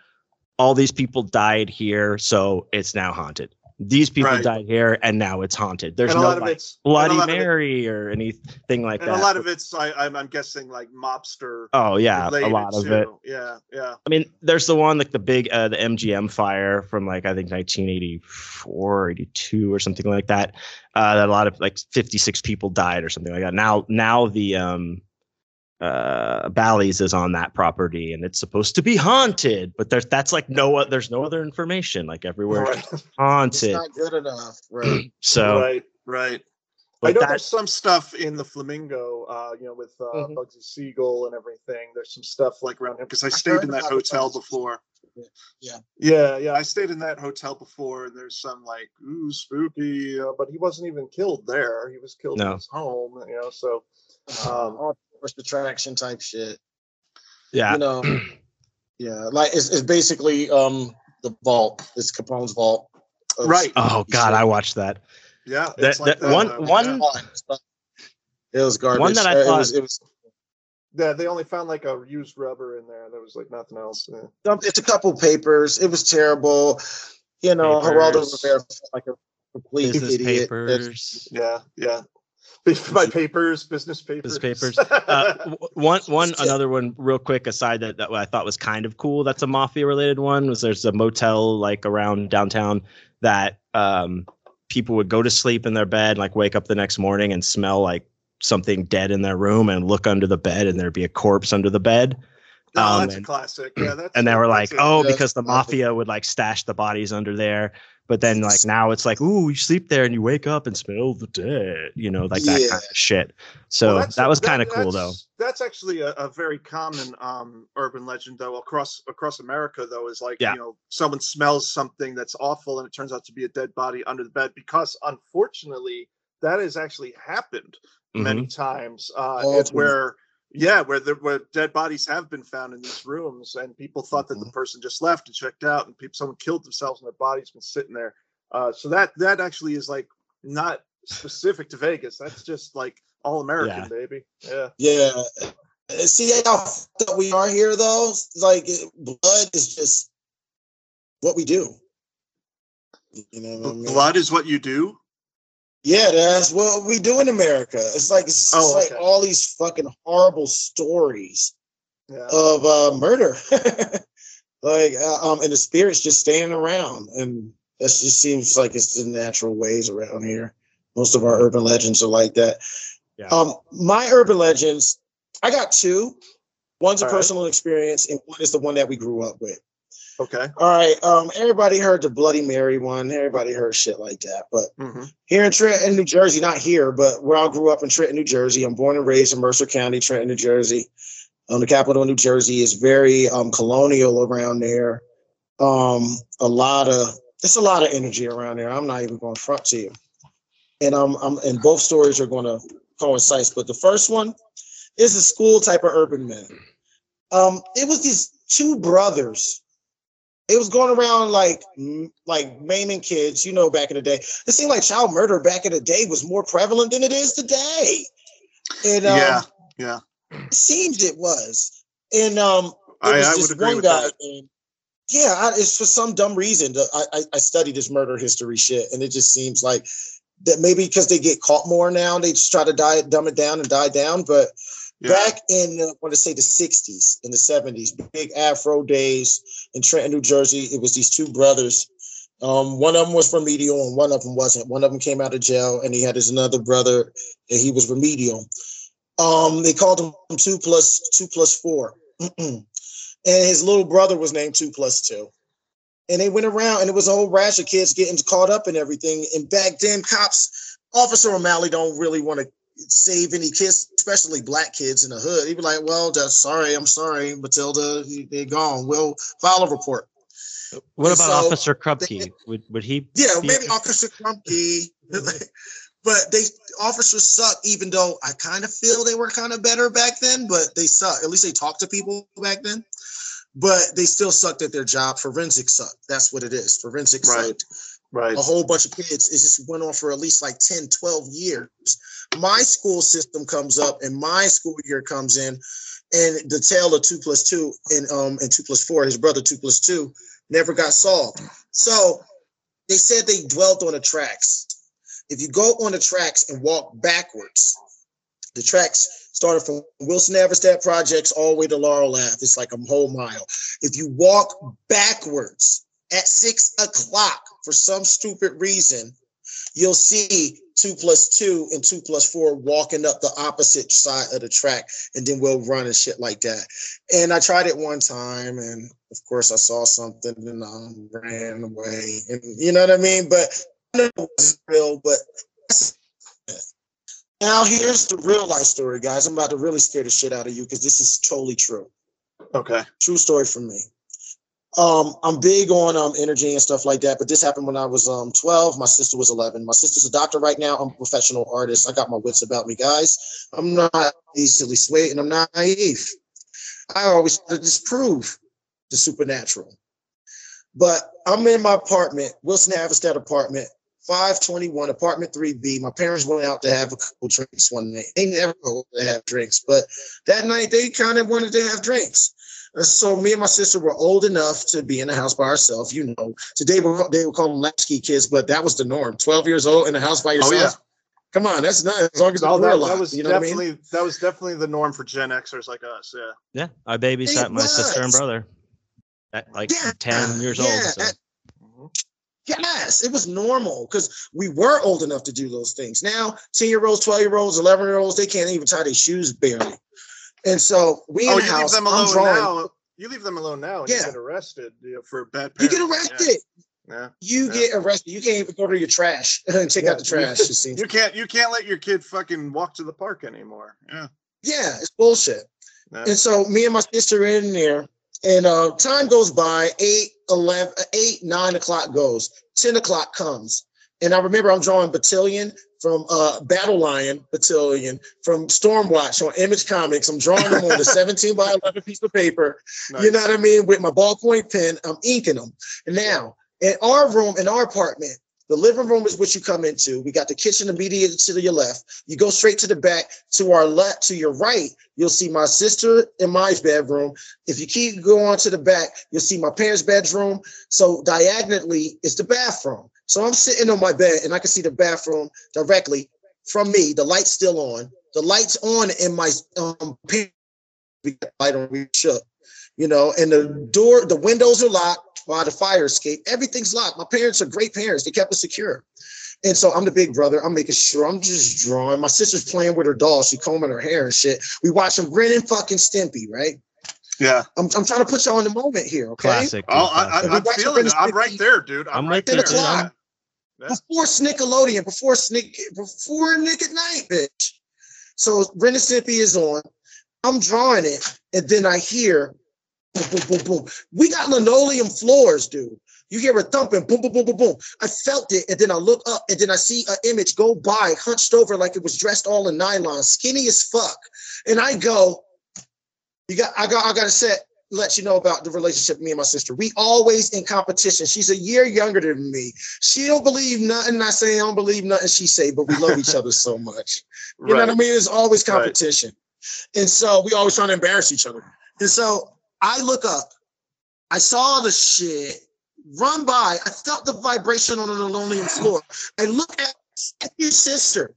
all these people died here so it's now haunted these people Right. died here and now it's haunted there's and a no lot of like, it's bloody of it- mary or anything like and that a lot of it's I, I'm, I'm guessing like mobster. oh yeah a lot of too. it Yeah, yeah. I mean, there's the one like the big uh the MGM fire from like I think 1984, 82 or something like that. Uh that a lot of like 56 people died or something like that. Now now the um uh Bally's is on that property and it's supposed to be haunted, but there's that's like no there's no other information like everywhere Right, it's It's haunted. not good enough. Right. So right, right. I know that, there's some stuff in the Flamingo, uh, you know, with uh, Mhm. Bugsy Siegel and everything. There's some stuff like around him because I I stayed in that hotel Bugsy before. Yeah. Yeah, yeah. I stayed in that hotel before, and there's some like ooh spooky, uh, but he wasn't even killed there. He was killed No. in his home, you know. So Um, All attraction type shit. yeah. You know. yeah, like it's, it's basically um the vault. It's Capone's vault. of Right. Oh god, shit. I watched that. yeah, That- like that- one- uh, one- It was garbage. One that I Uh, it thought- was, it was Yeah, they only found like a used rubber in there. There was like nothing else. Yeah. Um, it's a couple papers. It was terrible. You know, Geraldo Rivera like a complete Business idiot. That's- papers. Yeah, yeah. My papers, business papers. papers. uh, one one another one real quick aside that, that I thought was kind of cool that's a mafia related one was there's a motel like around downtown that um people would go to sleep in their bed like wake up the next morning and smell like something dead in their room and look under the bed and there'd be a corpse under the bed no, um, that's a classic. Yeah, that's and they were like oh Yeah, because the classic. mafia would like stash the bodies under there but then like now it's like ooh you sleep there and you wake up and smell the dead you know like that Yeah. kind of shit so Well, that was kind of cool though that's- actually a, a very common um, urban legend, though, across across America. Though, is like Yeah. you know someone smells something that's awful, and it turns out to be a dead body under the bed. Because unfortunately, that has actually happened many Mhm. times. Uh, Oh, it's where yeah, where the, where dead bodies have been found in these rooms, and people thought that the Mhm. person just left and checked out, and people someone killed themselves, and their body's been sitting there. Uh, so that that actually is like not specific to Vegas. That's just like all American, Yeah. baby. Yeah. Yeah. Uh, See how we are here, though. Like blood is just what we do. You know what I mean? Blood is what you do. Yeah, that's what we do in America. It's like it's Oh, like okay. all these fucking horrible stories Yeah. of uh, murder. like uh, um, and the spirits just staying around, and that just seems like it's the natural ways around here. Most of our urban legends are like that. Yeah. Um, my urban legends, I got two. One's a All right. personal experience, and one is the one that we grew up with. Okay. All right. Um, everybody heard the Bloody Mary one. Everybody heard shit like that. But hmm here in Trenton, New Jersey, not here, but where I grew up in Trenton, New Jersey. I'm born and raised in Mercer County, Trenton, New Jersey. Um, the capital of New Jersey is very um, colonial around there. Um, a lot of it's a lot of energy around there. I'm not even going to front to you. And um, I'm and both stories are going to coincide. But the first one is a school type of urban myth. Um, it was these two brothers. It was going around like like maiming kids, you know, back in the day. It seemed like child murder back in the day was more prevalent than it is today. And um, yeah, yeah. it seems it was. And um, it I, was I agree one guy. And yeah, I, it's for some dumb reason. I, I I study this murder history shit, and it just seems like that maybe because they get caught more now, they just try to die, dumb it down and die down. But Yeah. back in uh, I want to say the '60s, in the '70s, big Afro days in Trenton, New Jersey, it was these two brothers. Um, one of them was remedial, and one of them wasn't. One of them came out of jail, and he had his another brother, and he was remedial. Um, they called him two plus two plus four, and his little brother was named two plus two. And they went around, and it was a whole rash of kids getting caught up in everything. And back then, cops, Officer O'Malley, don't really want to save any kids, especially black kids in the hood. He'd be like, "Well, that's sorry, I'm sorry, Matilda, they're gone. We'll file a report." What And about so Officer Krupke? Would would he? Yeah, be- maybe Officer Crumpy. but they officers suck, even though I kind of feel they were kind of better back then, but they suck. At least they talked to people back then. But they still sucked at their job. Forensic suck. That's what it is. Forensic Right. sucked Right. a whole bunch of kids. It just went on for at least like 10, 12 years. My school system comes up and my school year comes in, and the tale of two plus two and um and two plus four, his brother two plus two, never got solved. So they said they dwelt on the tracks. If you go on the tracks and walk backwards, the tracks started from Wilson Averstead Projects all the way to Laurel Ave. It's like a whole mile. If you walk backwards at six o'clock for some stupid reason, you'll see two plus two and two plus four walking up the opposite side of the track, and then we'll run and shit like that. And I tried it one time, and of course I saw something and I ran away. And you know what I mean? But it was real, but now here's the real life story, guys. I'm about to really scare the shit out of you because this is totally true. Okay. True story from me. Um, I'm big on um energy and stuff like that, but this happened when I was um 12. My sister was 11. My sister's a doctor right now. I'm a professional artist. I got my wits about me, guys. I'm not easily swayed and I'm not naive. I always disprove the supernatural. But I'm in my apartment, Wilson Haverstead apartment, 521, apartment 3B. My parents went out to have a couple drinks one night. They never go to have drinks, but that night they kind of wanted to have drinks. And so me and my sister were old enough to be in the house by ourselves. You know, today we're, they would call them latchkey kids, but that was the norm. 12 years old in the house by yourself. Oh, yourself. yeah. Come on, that's not as long as Oh, we're that, alive. that was you know what I mean? definitely that was definitely the norm for Gen Xers like us. Yeah. Yeah, I babysat It my sister and brother at like Yeah, ten years old. So. at- Yes, it was normal because we were old enough to do those things. Now, 10 year olds, 12 year olds, 11 year olds, they can't even tie their shoes barely. And so we Oh, in the you leave house, them I'm alone drawing. now. You leave them alone now, and you Yeah. get arrested you know, for bad. You get arrested. Yeah. You Yeah. get arrested. You can't even go to your trash and take out the trash. It seems. You can't. You can't let your kid fucking walk to the park anymore. Yeah. Yeah, it's bullshit. Yeah. And so me and my sister are in there, and uh, time goes by, 8, 11, 8, 9 o'clock goes, 10 o'clock comes. And I remember I'm drawing Battalion from uh, Battle Lion Battalion from Stormwatch on Image Comics. I'm drawing them on a 17 by 11 piece of paper. You know what I mean? With my ballpoint pen, I'm inking them. And now, in our room, in our apartment, the living room is what you come into. We got the kitchen immediately to your left. You go straight to the back. To our left, to your right, you'll see my sister and my bedroom. If you keep going to the back, you'll see my parents' bedroom. So diagonally is the bathroom. So I'm sitting on my bed and I can see the bathroom directly from me. The light's still on. The light's on in my um light on shook, you know, and the door, the windows are locked by the fire escape. Everything's locked. My parents are great parents. They kept it secure. And so I'm the big brother. I'm making sure I'm just drawing. My sister's playing with her doll. She combing her hair and shit. We watch watching Ren and fucking Stimpy, right? Yeah. I'm, I'm trying to put y'all in the moment here, okay? Classic. Oh, I, classic. I, I'm feeling it. I'm right there, dude. I'm, I'm right right there. there, too. Yeah. Yeah. before Snickelodeon, before Snick, before Nick at Night, bitch. So Ren and Stimpy is on. I'm drawing it, and then I hear boom, boom, boom, boom. We got linoleum floors, dude. You hear a thumping, boom, boom, boom, boom, boom. I felt it, and then I look up, and then I see an image go by, hunched over like it was dressed all in nylon, skinny as fuck. And I go, you got, I got, I got to say, let you know about the relationship me and my sister. We always in competition. She's a year younger than me. She don't believe nothing I say. I don't believe nothing she say, but we love each other so much. You know what I mean? It's always Right. competition. And so we always trying to embarrass each other. And so I look up, I saw the shit run by. I felt the vibration on the linoleum floor. I look at your sister.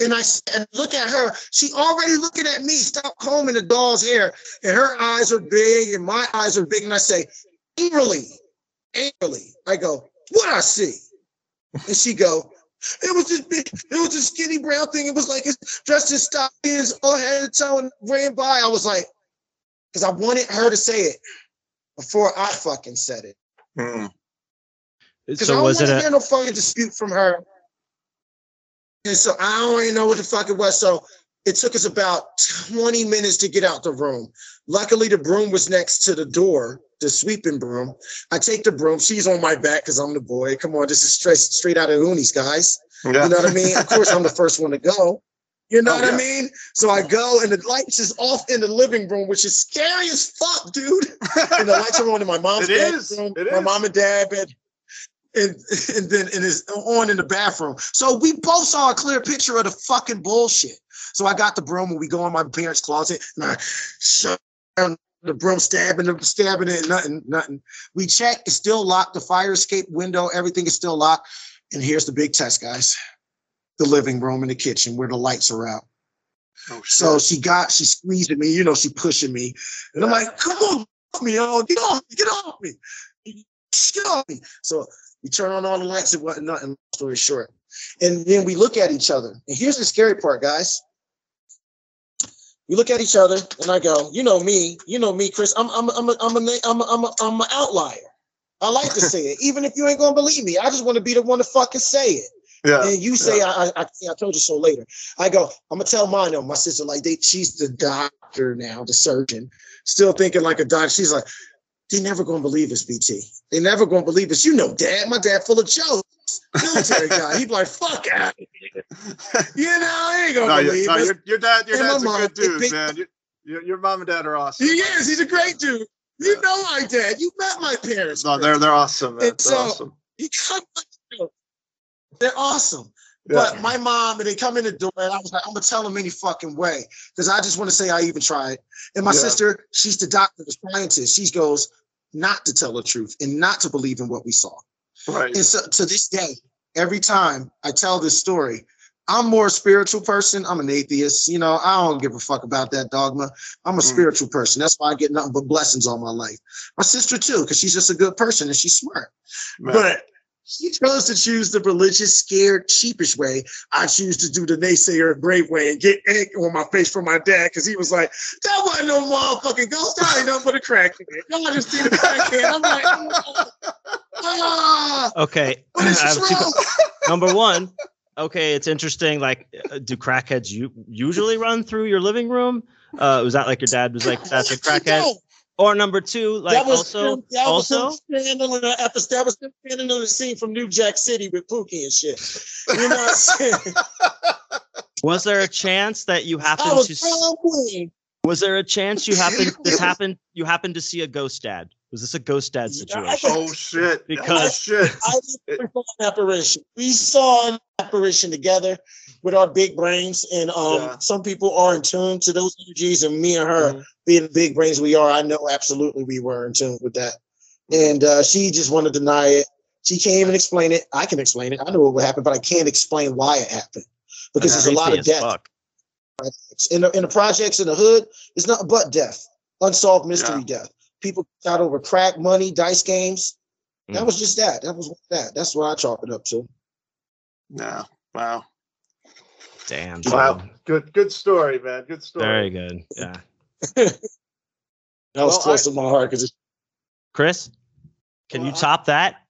And I and look at her. She already looking at me. Stop combing the doll's hair. And her eyes are big, and my eyes are big. And I say, angrily, angrily, I go, what I see? And she go, it was this big, it was a skinny brown thing. It was like it's dressed in stockings, all head to toe, and ran by. I was like, because I wanted her to say it before I fucking said it. Mm. Because I So don't was want it to a hear no fucking dispute from her. And so I don't even know what the fuck it was. So it took us about 20 minutes to get out the room. Luckily, the broom was next to the door, the sweeping broom. I take the broom. She's on my back because I'm the boy. Come on, this is straight, straight out of Goonies, guys. Yeah. You know what I mean? Of course, I'm the first one to go. You know Oh, what I mean? So I go and the lights is off in the living room, which is scary as fuck, dude. And the lights are on in my mom's It is. bedroom, It my is. mom and dad bed, and and then and it's on in the bathroom. So we both saw a clear picture of the fucking bullshit. So I got the broom and we go in my parents' closet and I shut down the broom, stabbing them, stabbing it, nothing, nothing. We check, it's still locked. The fire escape window, everything is still locked. And here's the big test, guys. The living room and the kitchen where the lights are out. Oh, So she got, she squeezing me, you know, she pushing me. And I'm like, come on, off me, oh, get off me, get off me. Get off me. So we turn on all the lights and whatnot, and long story short. And then we look at each other. And here's the scary part, guys. We look at each other and I go, you know me, you know me, Chris. I'm I'm I'm a, I'm a, I'm a, I'm a, I'm an outlier. I like to say it, even if you ain't gonna believe me. I just want to be the one to fucking say it. yeah. And you say, I, I, I, I told you so later. I go, I'm gonna tell mine though. My sister, like, they, she's the doctor now, the surgeon, still thinking like a doctor. She's like, they never gonna believe us, BT. They never gonna believe us. You know, dad, my dad full of jokes. Military guy. He'd be like, fuck out. of here." You know, I ain't gonna No, believe no, us. your, your dad, your And dad's a mom, good dude, big- man. Your, your, mom and dad are awesome. He is. He's a great dude. You know my dad. You met my parents. No, they're they're awesome, man. And They're so- awesome. You they're awesome. Yeah. But my mom, and they come in the door, and I was like, I'm gonna tell them any fucking way. Because I just want to say I even tried. And my Yeah. sister, she's the doctor, the scientist. She goes, not to tell the truth and not to believe in what we saw. right. And so to this day, every time I tell this story, I'm more a spiritual person. I'm an atheist. You know, I don't give a fuck about that dogma. I'm a Mm. spiritual person. That's why I get nothing but blessings all my life. My sister too, because she's just a good person and she's smart. man. But she chose to choose the religious, scared, sheepish way. I choose to do the naysayer, great way, and get egg on my face from my dad because he was like, "That wasn't no motherfucking ghost. That ain't nothing but a crackhead. Y'all just seen a crackhead." I'm like, "Ah, okay? what I is wrong?" number one, okay, it's interesting. Like, uh, do crackheads you usually run through your living room? Uh, was that like your dad was like, "That's a crackhead"? No, Or number two, like that was also, him- that was him also, standing on the episode. That was him standing on the scene from New Jack City with Pookie and shit. You know what I'm saying? was there a chance that you happened was to? s- prom queen. Was there a chance you happened this happened you happened to see a ghost dad? Was this a ghost dad situation? oh shit. Because- oh, shit. I we saw an apparition. We saw an apparition together with our big brains, and um, Yeah. some people are in tune to those energies. And me and her, Mhm. Being the big brains we are, I know absolutely we were in tune with that. And uh, she just wanted to deny it. She can't even explain it. I can explain it. I know what would happen, but I can't explain why it happened because there's a lot of death fuck. in the, in the projects in the hood. It's nothing but death, unsolved mystery death. People shot over crack money, dice games. That Mm. was just that. That was that. That's what I chalk it up to. No. Wow. Damn. Wow. Good good story, man. Good story. Very good. Yeah. That was Well, close to my heart because Chris, can Well, you I- top that?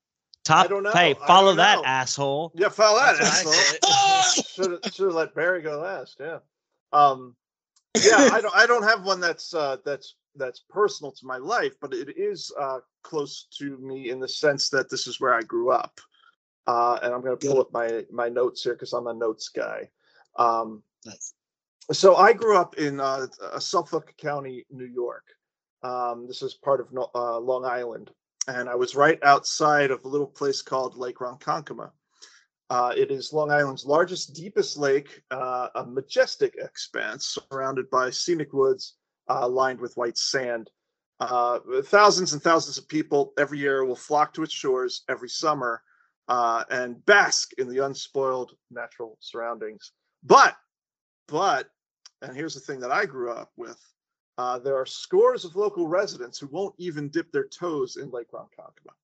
Top. don't know. Hey, I follow don't that know. asshole. Yeah, follow that. That's asshole. said. should should have let Barry go last. Yeah. Um. Yeah, I don't. I don't have one that's uh, that's that's personal to my life, but it is uh, close to me in the sense that this is where I grew up. Uh, and I'm going to pull up my my notes here because I'm a notes guy. Um, Nice. So I grew up in uh, uh, Suffolk County, New York. Um, this is part of uh, Long Island, and I was right outside of a little place called Lake Ronkonkoma. Uh, it is Long Island's largest, deepest lake, uh, a majestic expanse surrounded by scenic woods uh, lined with white sand. Thousands and thousands of people every year will flock to its shores every summer and bask in the unspoiled natural surroundings. But, but, and here's the thing that I grew up with uh, there are scores of local residents who won't even dip their toes in Lake Ronkonkoma.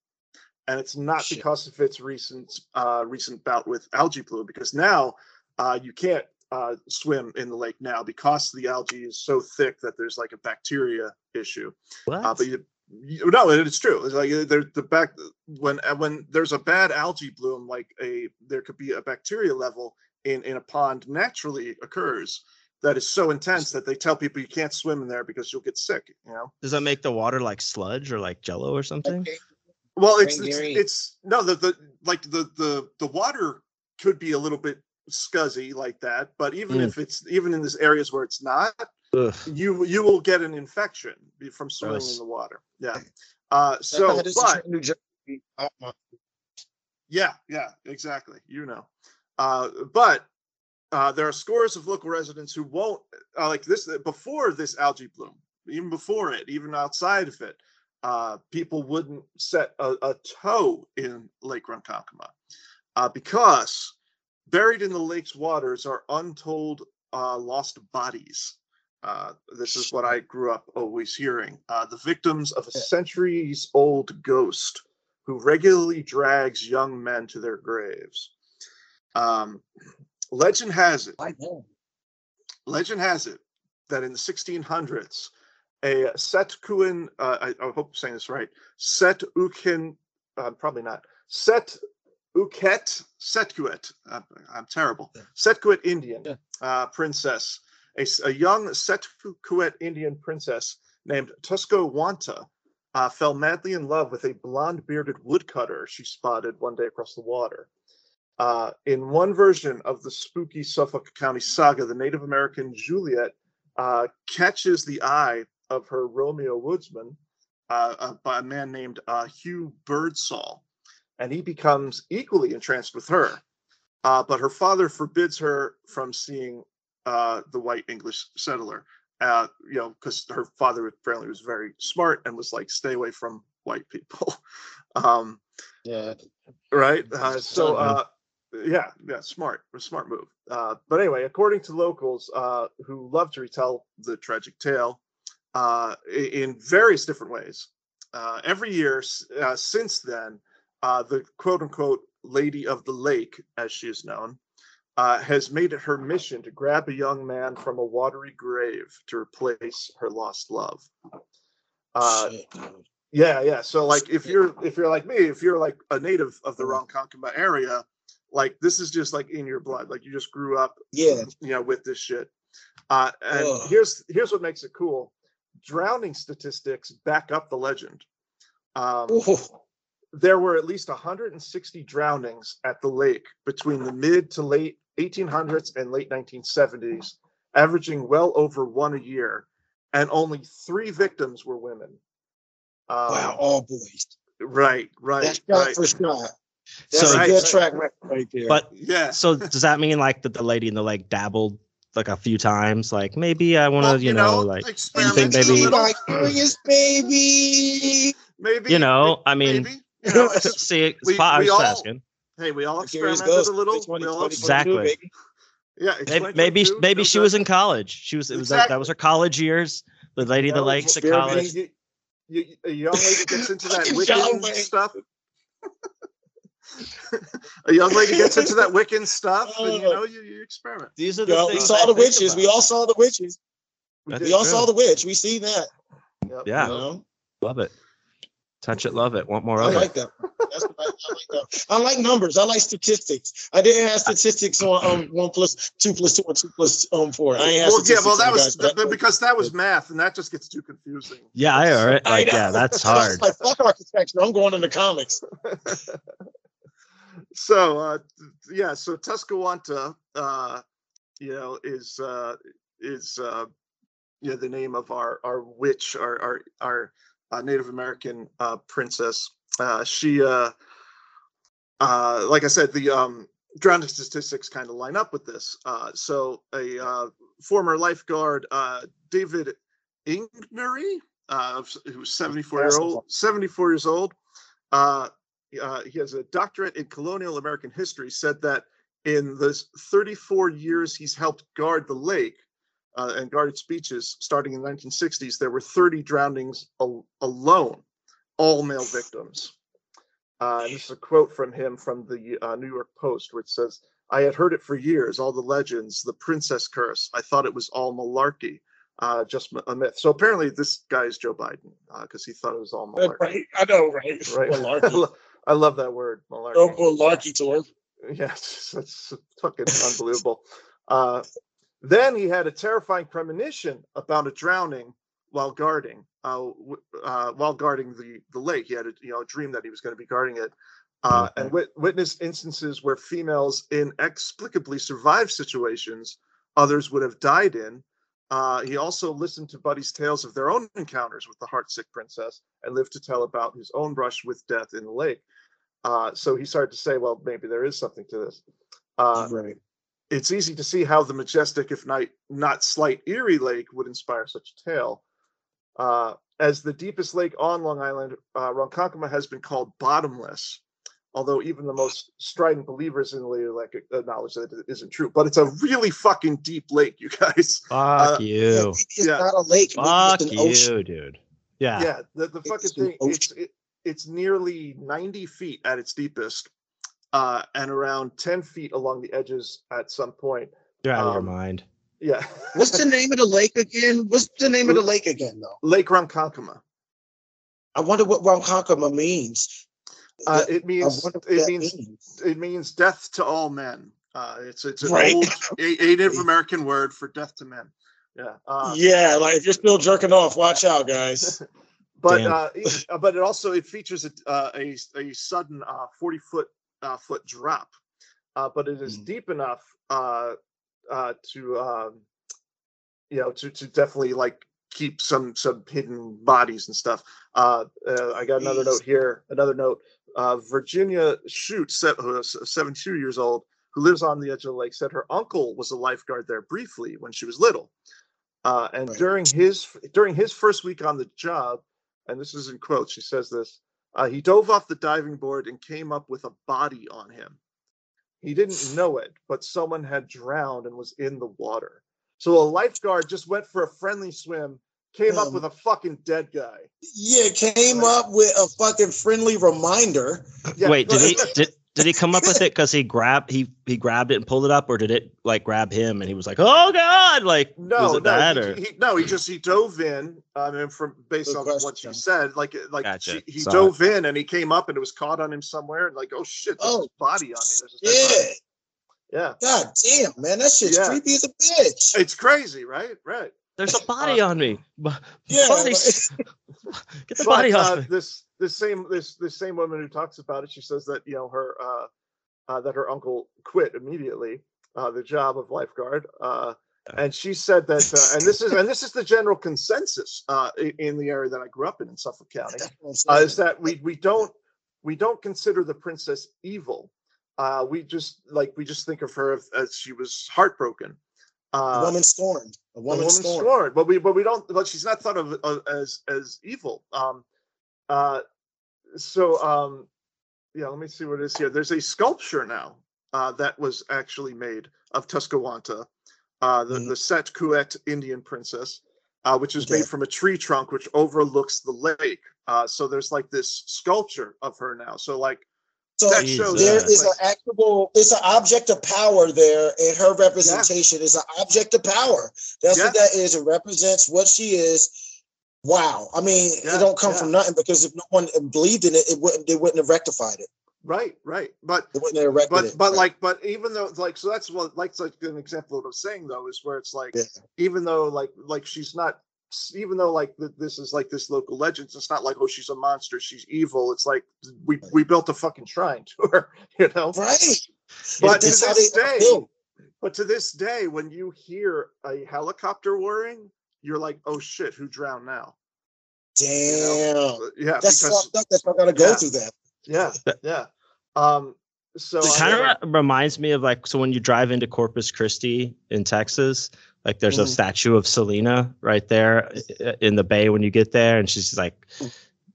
And it's not Shit. because of its recent uh, recent bout with algae bloom, because now uh, you can't uh, swim in the lake now because the algae is so thick that there's like a bacteria issue. What? Uh, but you, you, no, it- it's true. It's like uh, there, the back when when there's a bad algae bloom, like a there could be a bacteria level in in a pond naturally occurs that is so intense that they tell people you can't swim in there because you'll get sick. You know. Does that make the water like sludge or like jello or something? Okay. Well, it's it's, it's no the the like the the the water could be a little bit scuzzy like that, but even Mm. if it's even in these areas where it's not, Ugh. you you will get an infection from swimming Gross. in the water. Yeah. Uh, so, but New Jersey. Yeah, yeah, exactly. You know, uh, but uh, there are scores of local residents who won't uh, like this before this algae bloom, even before it, even outside of it. Uh, people wouldn't set a, a toe in Lake Ronkonkoma uh, because buried in the lake's waters are untold uh, lost bodies. Uh, this is what I grew up always hearing. Uh, the victims of a centuries old ghost who regularly drags young men to their graves. Um, legend has it, legend has it that in the 1600s, a Setkuin, uh, I, I hope I'm saying this right, Set Ukin, uh, probably not, Set Uket, Setkuet, uh, I'm terrible, Setkuet Indian Yeah. uh, princess, a young Setkuet Indian princess named Tuscawanta uh, fell madly in love with a blonde bearded woodcutter she spotted one day across the water. Uh, in one version of the spooky Suffolk County saga, the Native American Juliet uh, catches the eye of her Romeo woodsman uh, uh, by a man named uh, Hugh Birdsall, and he becomes equally entranced with her. Uh, but her father forbids her from seeing uh, the white English settler, uh, you know, because her father apparently was very smart and was like, stay away from white people. um, Yeah. right? Uh, so, uh, yeah, yeah, smart, smart move. Uh, but anyway, according to locals uh, who love to retell the tragic tale uh, in various different ways, uh, every year uh, since then, uh, the quote unquote Lady of the Lake, as she is known, uh, has made it her mission to grab a young man from a watery grave to replace her lost love. Uh, Shit, yeah, yeah. So like if you're if you're like me, if you're like a native of the Mhm. Ronkonkoma area, like this is just like in your blood. Like you just grew up, Yeah. you know, with this shit. Uh and Ugh. here's here's what makes it cool. Drowning statistics back up the legend. Um Ooh. there were at least 160 drownings at the lake between the mid to late 1800s and late 1970s, averaging well over one a year, and only three victims were women. Um, Wow. All boys. Right, right, That's shot right. for shot. So- That's a good track record right there. But Yeah. so does that mean like that the lady in the lake dabbled like a few times? Like maybe I want to, Well, you, know, like experimenting think maybe- a little, like curious baby. maybe you know, I mean, maybe, you know, see, it's we- fine, I we was just all- asking. hey, we all Curious experimented ghost. a little. It's 20, all Exactly. baby. Yeah, Maybe maybe 2022, maybe no she was in college. She was it was that, that was her college years. The lady of the No, lakes at college. You- you- you- a young lady gets into that Young Wiccan lady. stuff. A young lady gets into that Wiccan stuff, and you know, you, you experiment. These are the Yo, we things saw I the think witches. We all saw the witches. We That's. We all true. saw the witch. We see that. Yep. Yeah. You know? Love it. Touch it, love it. Want more I of it? like that. That's what I, I like that. I like numbers. I like statistics. I didn't have statistics on um one plus two plus two or two plus um four. I ain't have Well, yeah, well, that was guys, that- but- because that was math, and that just gets too confusing. Yeah, I all right. Like, know. yeah, that's hard. like fuck architecture. I'm going into comics. so uh yeah so tuscawanta uh you know is uh is uh you know the name of our our witch our our our uh, native american uh princess. Uh she uh uh like i said the um drowning statistics kind of line up with this. Uh so a uh former lifeguard uh david igneri uh who's 74 year old 74 years old uh uh, he has a doctorate in colonial American history, said that in the 34 years he's helped guard the lake uh, and guarded speeches starting in the 1960s, there were 30 drownings al- alone, all male victims. Uh, this is a quote from him from the uh, New York Post, which says, I had heard it for years, all the legends, the princess curse. I thought it was all malarkey, uh, just a myth. So apparently, this guy is Joe Biden because he thought it was all malarkey. Right. I know, right? Right. I, Malarkey. lo- I love that word, malarkey. Oh, malarkey to him. Yes, that's fucking unbelievable. Uh, then he had a terrifying premonition about a drowning while guarding, uh, uh, while guarding the the lake. He had a you know a dream that he was going to be guarding it, uh, and wit- witnessed instances where females inexplicably survived situations others would have died in. Uh, he also listened to Buddy's tales of their own encounters with the heartsick princess and lived to tell about his own brush with death in the lake. Uh, so he started to say, well, maybe there is something to this. Uh, right. it's easy to see how the majestic, if not, not slight eerie Lake would inspire such a tale. Uh, as the deepest lake on Long Island, uh, Ronkonkoma has been called bottomless, although even the most strident believers in the lake acknowledge that it isn't true. But it's a really fucking deep lake, you guys. Fuck uh, you. It's yeah. not a lake. Fuck it's an ocean. you, dude. Yeah. yeah the, the fucking It's thing it's it, it's nearly 90 feet at its deepest uh and around 10 feet along the edges at some point You're out of your Um, mind. yeah What's the name of the lake again? What's the name of the lake again, though? lake ronkonkoma I wonder what Ronkonkoma means. uh it means it means means. it means death to all men uh it's it's an Right. old a, a native american word for death to men yeah uh, yeah, like if you're still jerking off, watch out, guys. but uh, it- uh, but it also it features a uh, a, a sudden uh, 40 foot uh, foot drop. Uh, but it is Mm. deep enough uh, uh, to um, you know to, to definitely like keep some some hidden bodies and stuff. Uh, uh, i got another note here another note. Uh, virginia shoot who is 72 years old who lives on the edge of the lake said her uncle was a lifeguard there briefly when she was little. Uh, and Right. during his during his first week on the job and this is in quotes she says this uh, he dove off the diving board and came up with a body on him. He didn't know it but someone had drowned and was in the water. So a lifeguard just went for a friendly swim came up Um, with a fucking dead guy. Yeah, came up with a fucking friendly reminder. Yeah, Wait, did he did did he come up with it because he grabbed he he grabbed it and pulled it up, or did it like grab him and he was like, oh god, like no was it no that he, or he, no he just he dove in i mean from based Good on what question. she said like like Gotcha. she, he Saw dove in and he came up and it was caught on him somewhere and like oh shit there's Oh, a body on me there's a body. Yeah. yeah God damn, man, that shit's Yeah. creepy as a bitch. it's crazy right right there's a body on me. Bu- Yeah, buddy, like- get the But, body uh, off me. this this same this this same woman who talks about it she says that you know her uh, uh that her uncle quit immediately uh the job of lifeguard uh and she said that uh, and this is and this is the general consensus uh in the area that i grew up in in suffolk county That's what I'm uh, is that we we don't we don't consider the princess evil uh we just like we just think of her as, as she was heartbroken uh a woman scorned. A a woman, woman scorned. scorned. But we but we don't but she's not thought of, of as as evil. Um uh so um yeah, let me see what it is here. There's a sculpture now uh that was actually made of Tuscawanta, uh the, Mhm. the Set Kuet Indian princess, uh, which is Okay. made from a tree trunk which overlooks the lake. Uh so there's like this sculpture of her now. So like So that Jesus. shows there an actual, it's an object of power there, and her representation is an object of power. That's what that is. It represents what she is. Wow. I mean, Yeah, it don't come yeah. from nothing because if no one believed in it, it wouldn't. They wouldn't have rectified it. Right, right. But They wouldn't have erected but it. but Right. like but even though like so that's what like like an example of what I'm saying though is where it's like Yeah. even though like like she's not even though like this is like this local legend it's not like oh she's a monster she's evil it's like we we built a fucking shrine to her you know right. but to this day but to this day when you hear a helicopter whirring you're like oh shit who drowned now Damn. Uh, yeah That's because fucked up. That's not I gotta go Yeah. through that. yeah yeah um so It kind never- of reminds me of like so when you drive into Corpus Christi in Texas, like there's a Mhm. statue of Selena right there in the bay when you get there, and she's like,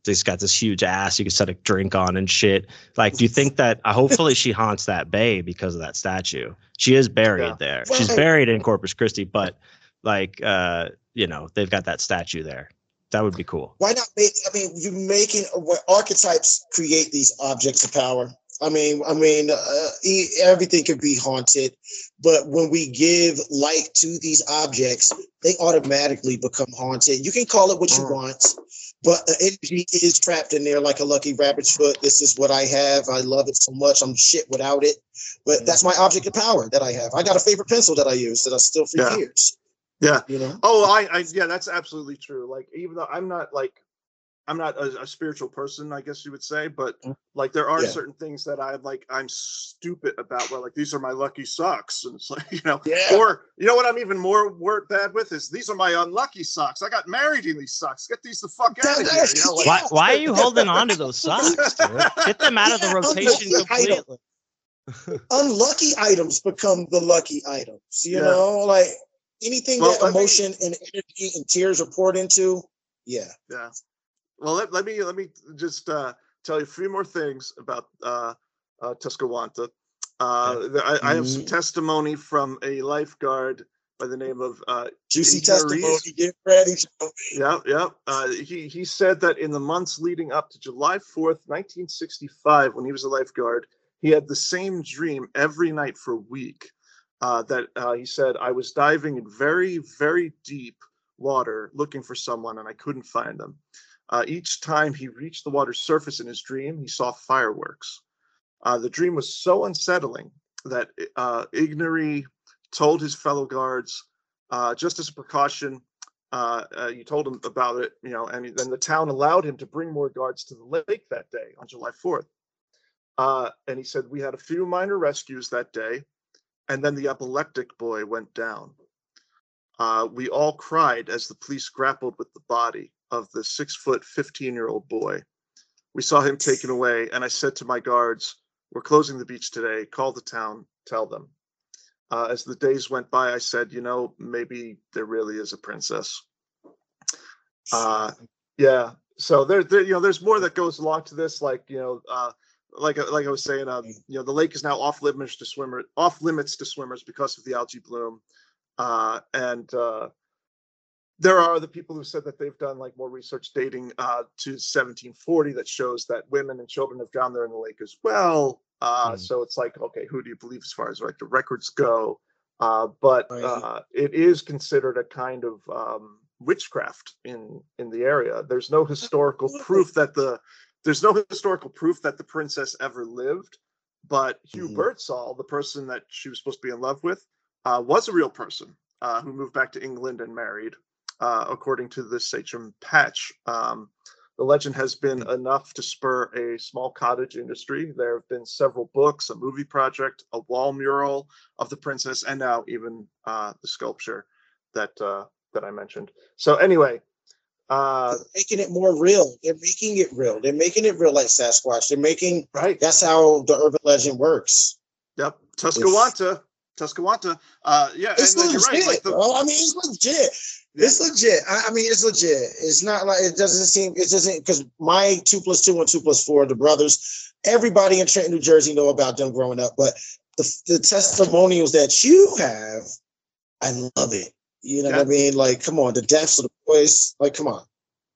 she's got this huge ass you can set a drink on and shit. Like, do you think that uh, hopefully she haunts that bay because of that statue? She is buried Yeah. there. She's buried in Corpus Christi, but like, uh, you know, they've got that statue there. That would be cool. Why not make? I mean, you making archetypes create these objects of power. I mean, I mean, uh, everything can be haunted, but when we give light to these objects, they automatically become haunted. You can call it what you Mm. want, but the energy is trapped in there like a lucky rabbit's foot. This is what I have. I love it so much. I'm shit without it, but that's my object of power that I have. I got a favorite pencil that I use that I still for Yeah. years. Yeah. you know. Oh, I, I, yeah, that's absolutely true. Like, even though I'm not like, I'm not a, a spiritual person, I guess you would say, but Mm. like, there are Yeah. certain things that I like, I'm stupid about. Where like, these are my lucky socks, and it's like, you know, Yeah. or you know what I'm even more wor- bad with is these are my unlucky socks. I got married in these socks. Get these the fuck out of here. You know, like, Why, why are you holding on to those socks? Dude? Get them out of the rotation unlucky completely. unlucky items become the lucky items. You Yeah. know, like anything Well, that let me- emotion and energy and tears are poured into. Yeah. Yeah. Well, let, let me let me just uh, tell you a few more things about uh, uh, Tuscawanta. Uh, I, I have some Mhm. testimony from a lifeguard by the name of uh, Juicy testimony. Get ready. yeah yeah. Uh, he he said that in the months leading up to July fourth, nineteen sixty five, when he was a lifeguard, he had the same dream every night for a week. Uh, that uh, he said I was diving in very very deep water looking for someone and I couldn't find them. Uh, each time he reached the water's surface in his dream, he saw fireworks. Uh, the dream was so unsettling that uh, Igneri told his fellow guards, uh, just as a precaution, uh, you told him about it, you know, and then the town allowed him to bring more guards to the lake that day on July 4th. Uh, and he said, We had a few minor rescues that day, and then the epileptic boy went down. Uh, we all cried as the police grappled with the body of the six foot, 15 year old boy. We saw him taken away, and I said to my guards, We're closing the beach today. Call the town, tell them. Uh, as the days went by, I said, You know, maybe there really is a princess. Uh, yeah. So there, there, you know, there's more that goes along to this. Like, you know, uh, like, like I was saying, uh, you know, the lake is now off limits to swimmer, off limits to swimmers because of the algae bloom. Uh, and uh, there are other people who said that they've done like more research dating uh, to 1740 that shows that women and children have drowned there in the lake as well. Uh, Hmm. So it's like, okay, who do you believe as far as like the records go? Uh, but uh, it is considered a kind of um, witchcraft in in the area. There's no historical proof that the there's no historical proof that the princess ever lived. But Hugh Mhm. Birdsall, the person that she was supposed to be in love with, uh, was a real person uh, who moved back to England and married, uh, according to the Sachem Patch. Um, the legend has been enough to spur a small cottage industry. There have been several books, a movie project, a wall mural of the princess, and now even uh, the sculpture that uh, that I mentioned. So anyway, uh, making it more real. They're making it real. They're making it real like Sasquatch. They're making right, that's how the urban legend works. yep, Tuscawanta, Tuscawanta. Uh, yeah, It's and legit. you're right. Like the, bro. I mean, it's legit. Yeah. It's legit. I, I mean, it's legit. It's not like it doesn't seem. It doesn't because my two plus two and two plus four, the brothers, everybody in Trenton, New Jersey, know about them growing up. But the the testimonials that you have, I love it. You know what I mean? Like, come on, the deaths of the Like, come on.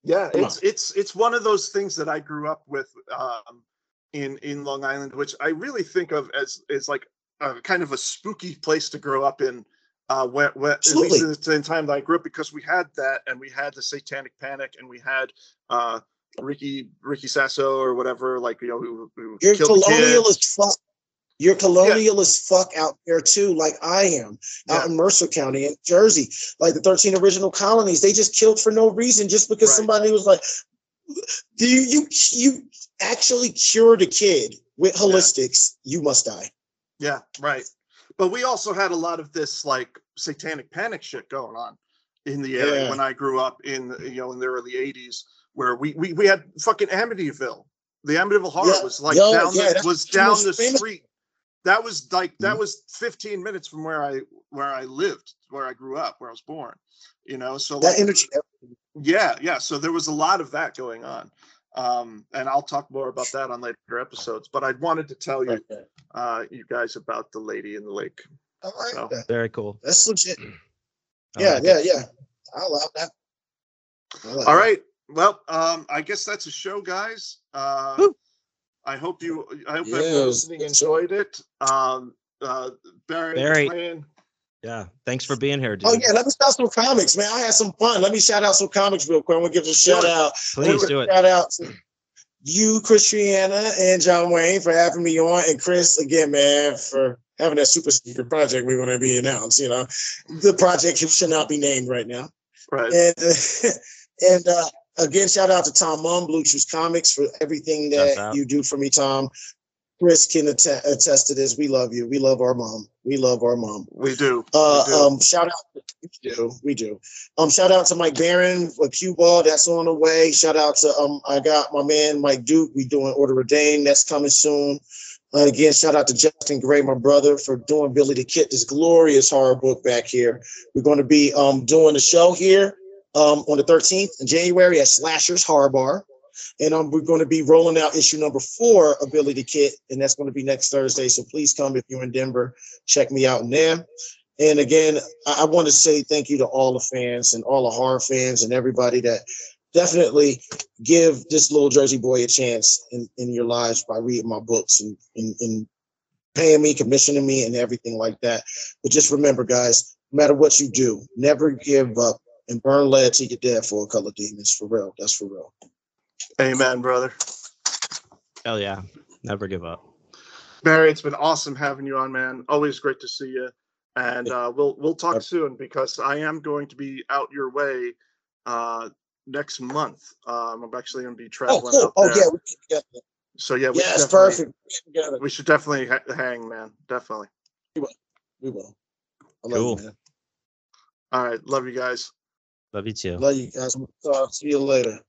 Yeah, Come it's it's it's one of those things that I grew up with um, in in Long Island, which I really think of as as like a kind of a spooky place to grow up in. Uh, when, when, at least at the same time that I grew up, because we had that, and we had the Satanic Panic, and we had uh, Ricky Ricky Kasso or whatever, like you know, who, who You're killed the kid. colonial as fuck. You're colonial as fuck out there too, like I am out Yeah. in Mercer County in Jersey. Like the 13 original colonies, they just killed for no reason, just because Right. somebody was like, "Do you you you actually cured a kid with holistics? You must die." Yeah, right. But we also had a lot of this like satanic panic shit going on in the area Yeah. when I grew up in you know in the early '80s, where we we, we had fucking Amityville. The Amityville horror Yeah. was like Yo, down yeah, the, was down the famous- street. That was like that Mhm. was 15 minutes from where I where I lived, where I grew up, where I was born. You know, so That like, energy. yeah, yeah. So there was a lot of that going on. Um, and I'll talk more about that on later episodes. But I wanted to tell you, Right. uh, you guys about the lady in the lake. I like So- that. Very cool. That's legit. Yeah, like yeah, it. yeah. I love that. I like All that. right. Well, um, I guess that's a show, guys. Uh, Woo. I hope you, I hope Yes, everyone listening that's- enjoyed it. Um, uh, Barry, Barry. Ryan, Yeah. Thanks for being here, dude. Oh yeah, let me shout some comics, man. I had some fun. Let me shout out some comics real quick. I'm gonna give a shout out. Please do it. Shout out to you, Christiana, and John Wayne for having me on, and Chris again, man, for having that super secret project we're gonna be announced. You know, the project should not be named right now. right? And uh, and uh, again, shout out to Tom Mum, Blue Juice Comics, for everything that you do for me, Tom. Chris can att- attest to this. We love you. We love our mom. We love our mom. we do. Uh, we do. um, shout out, we do, we do. Um, shout out to Mike Baron for Cue Ball, that's on the way. Shout out to um, I got my man Mike Duke. We doing Order of Dane, that's coming soon. Uh, again, shout out to Justin Gray, my brother, for doing Billy the Kid, this glorious horror book back here. We're going to be um doing the show here um on the 13th in January at Slashers Horror Bar. And um, we're going to be rolling out issue number four Ability Kid, and that's going to be next Thursday. So please come if you're in Denver. Check me out in there. And again, I, I want to say thank you to all the fans and all the horror fans and everybody that definitely give this little Jersey boy a chance in, in your lives by reading my books and, and, and paying me, commissioning me, and everything like that. But just remember, guys, no matter what you do, never give up and burn lead till you're dead for a color demons. For real. That's for real. Amen, brother. Hell yeah. Never give up. Barry, it's been awesome having you on, man. Always great to see you. And uh, we'll we'll talk soon because I am going to be out your way uh, next month. Um, I'm actually going to be Oh, traveling cool. out Oh, there. yeah. we can get that. So yeah, we should Yes, definitely- perfect. We can get it. We should definitely ha- hang, man. Definitely. We will. I love Cool. you, man. All right, love you guys. Love you too. Love you guys. Uh, see you later.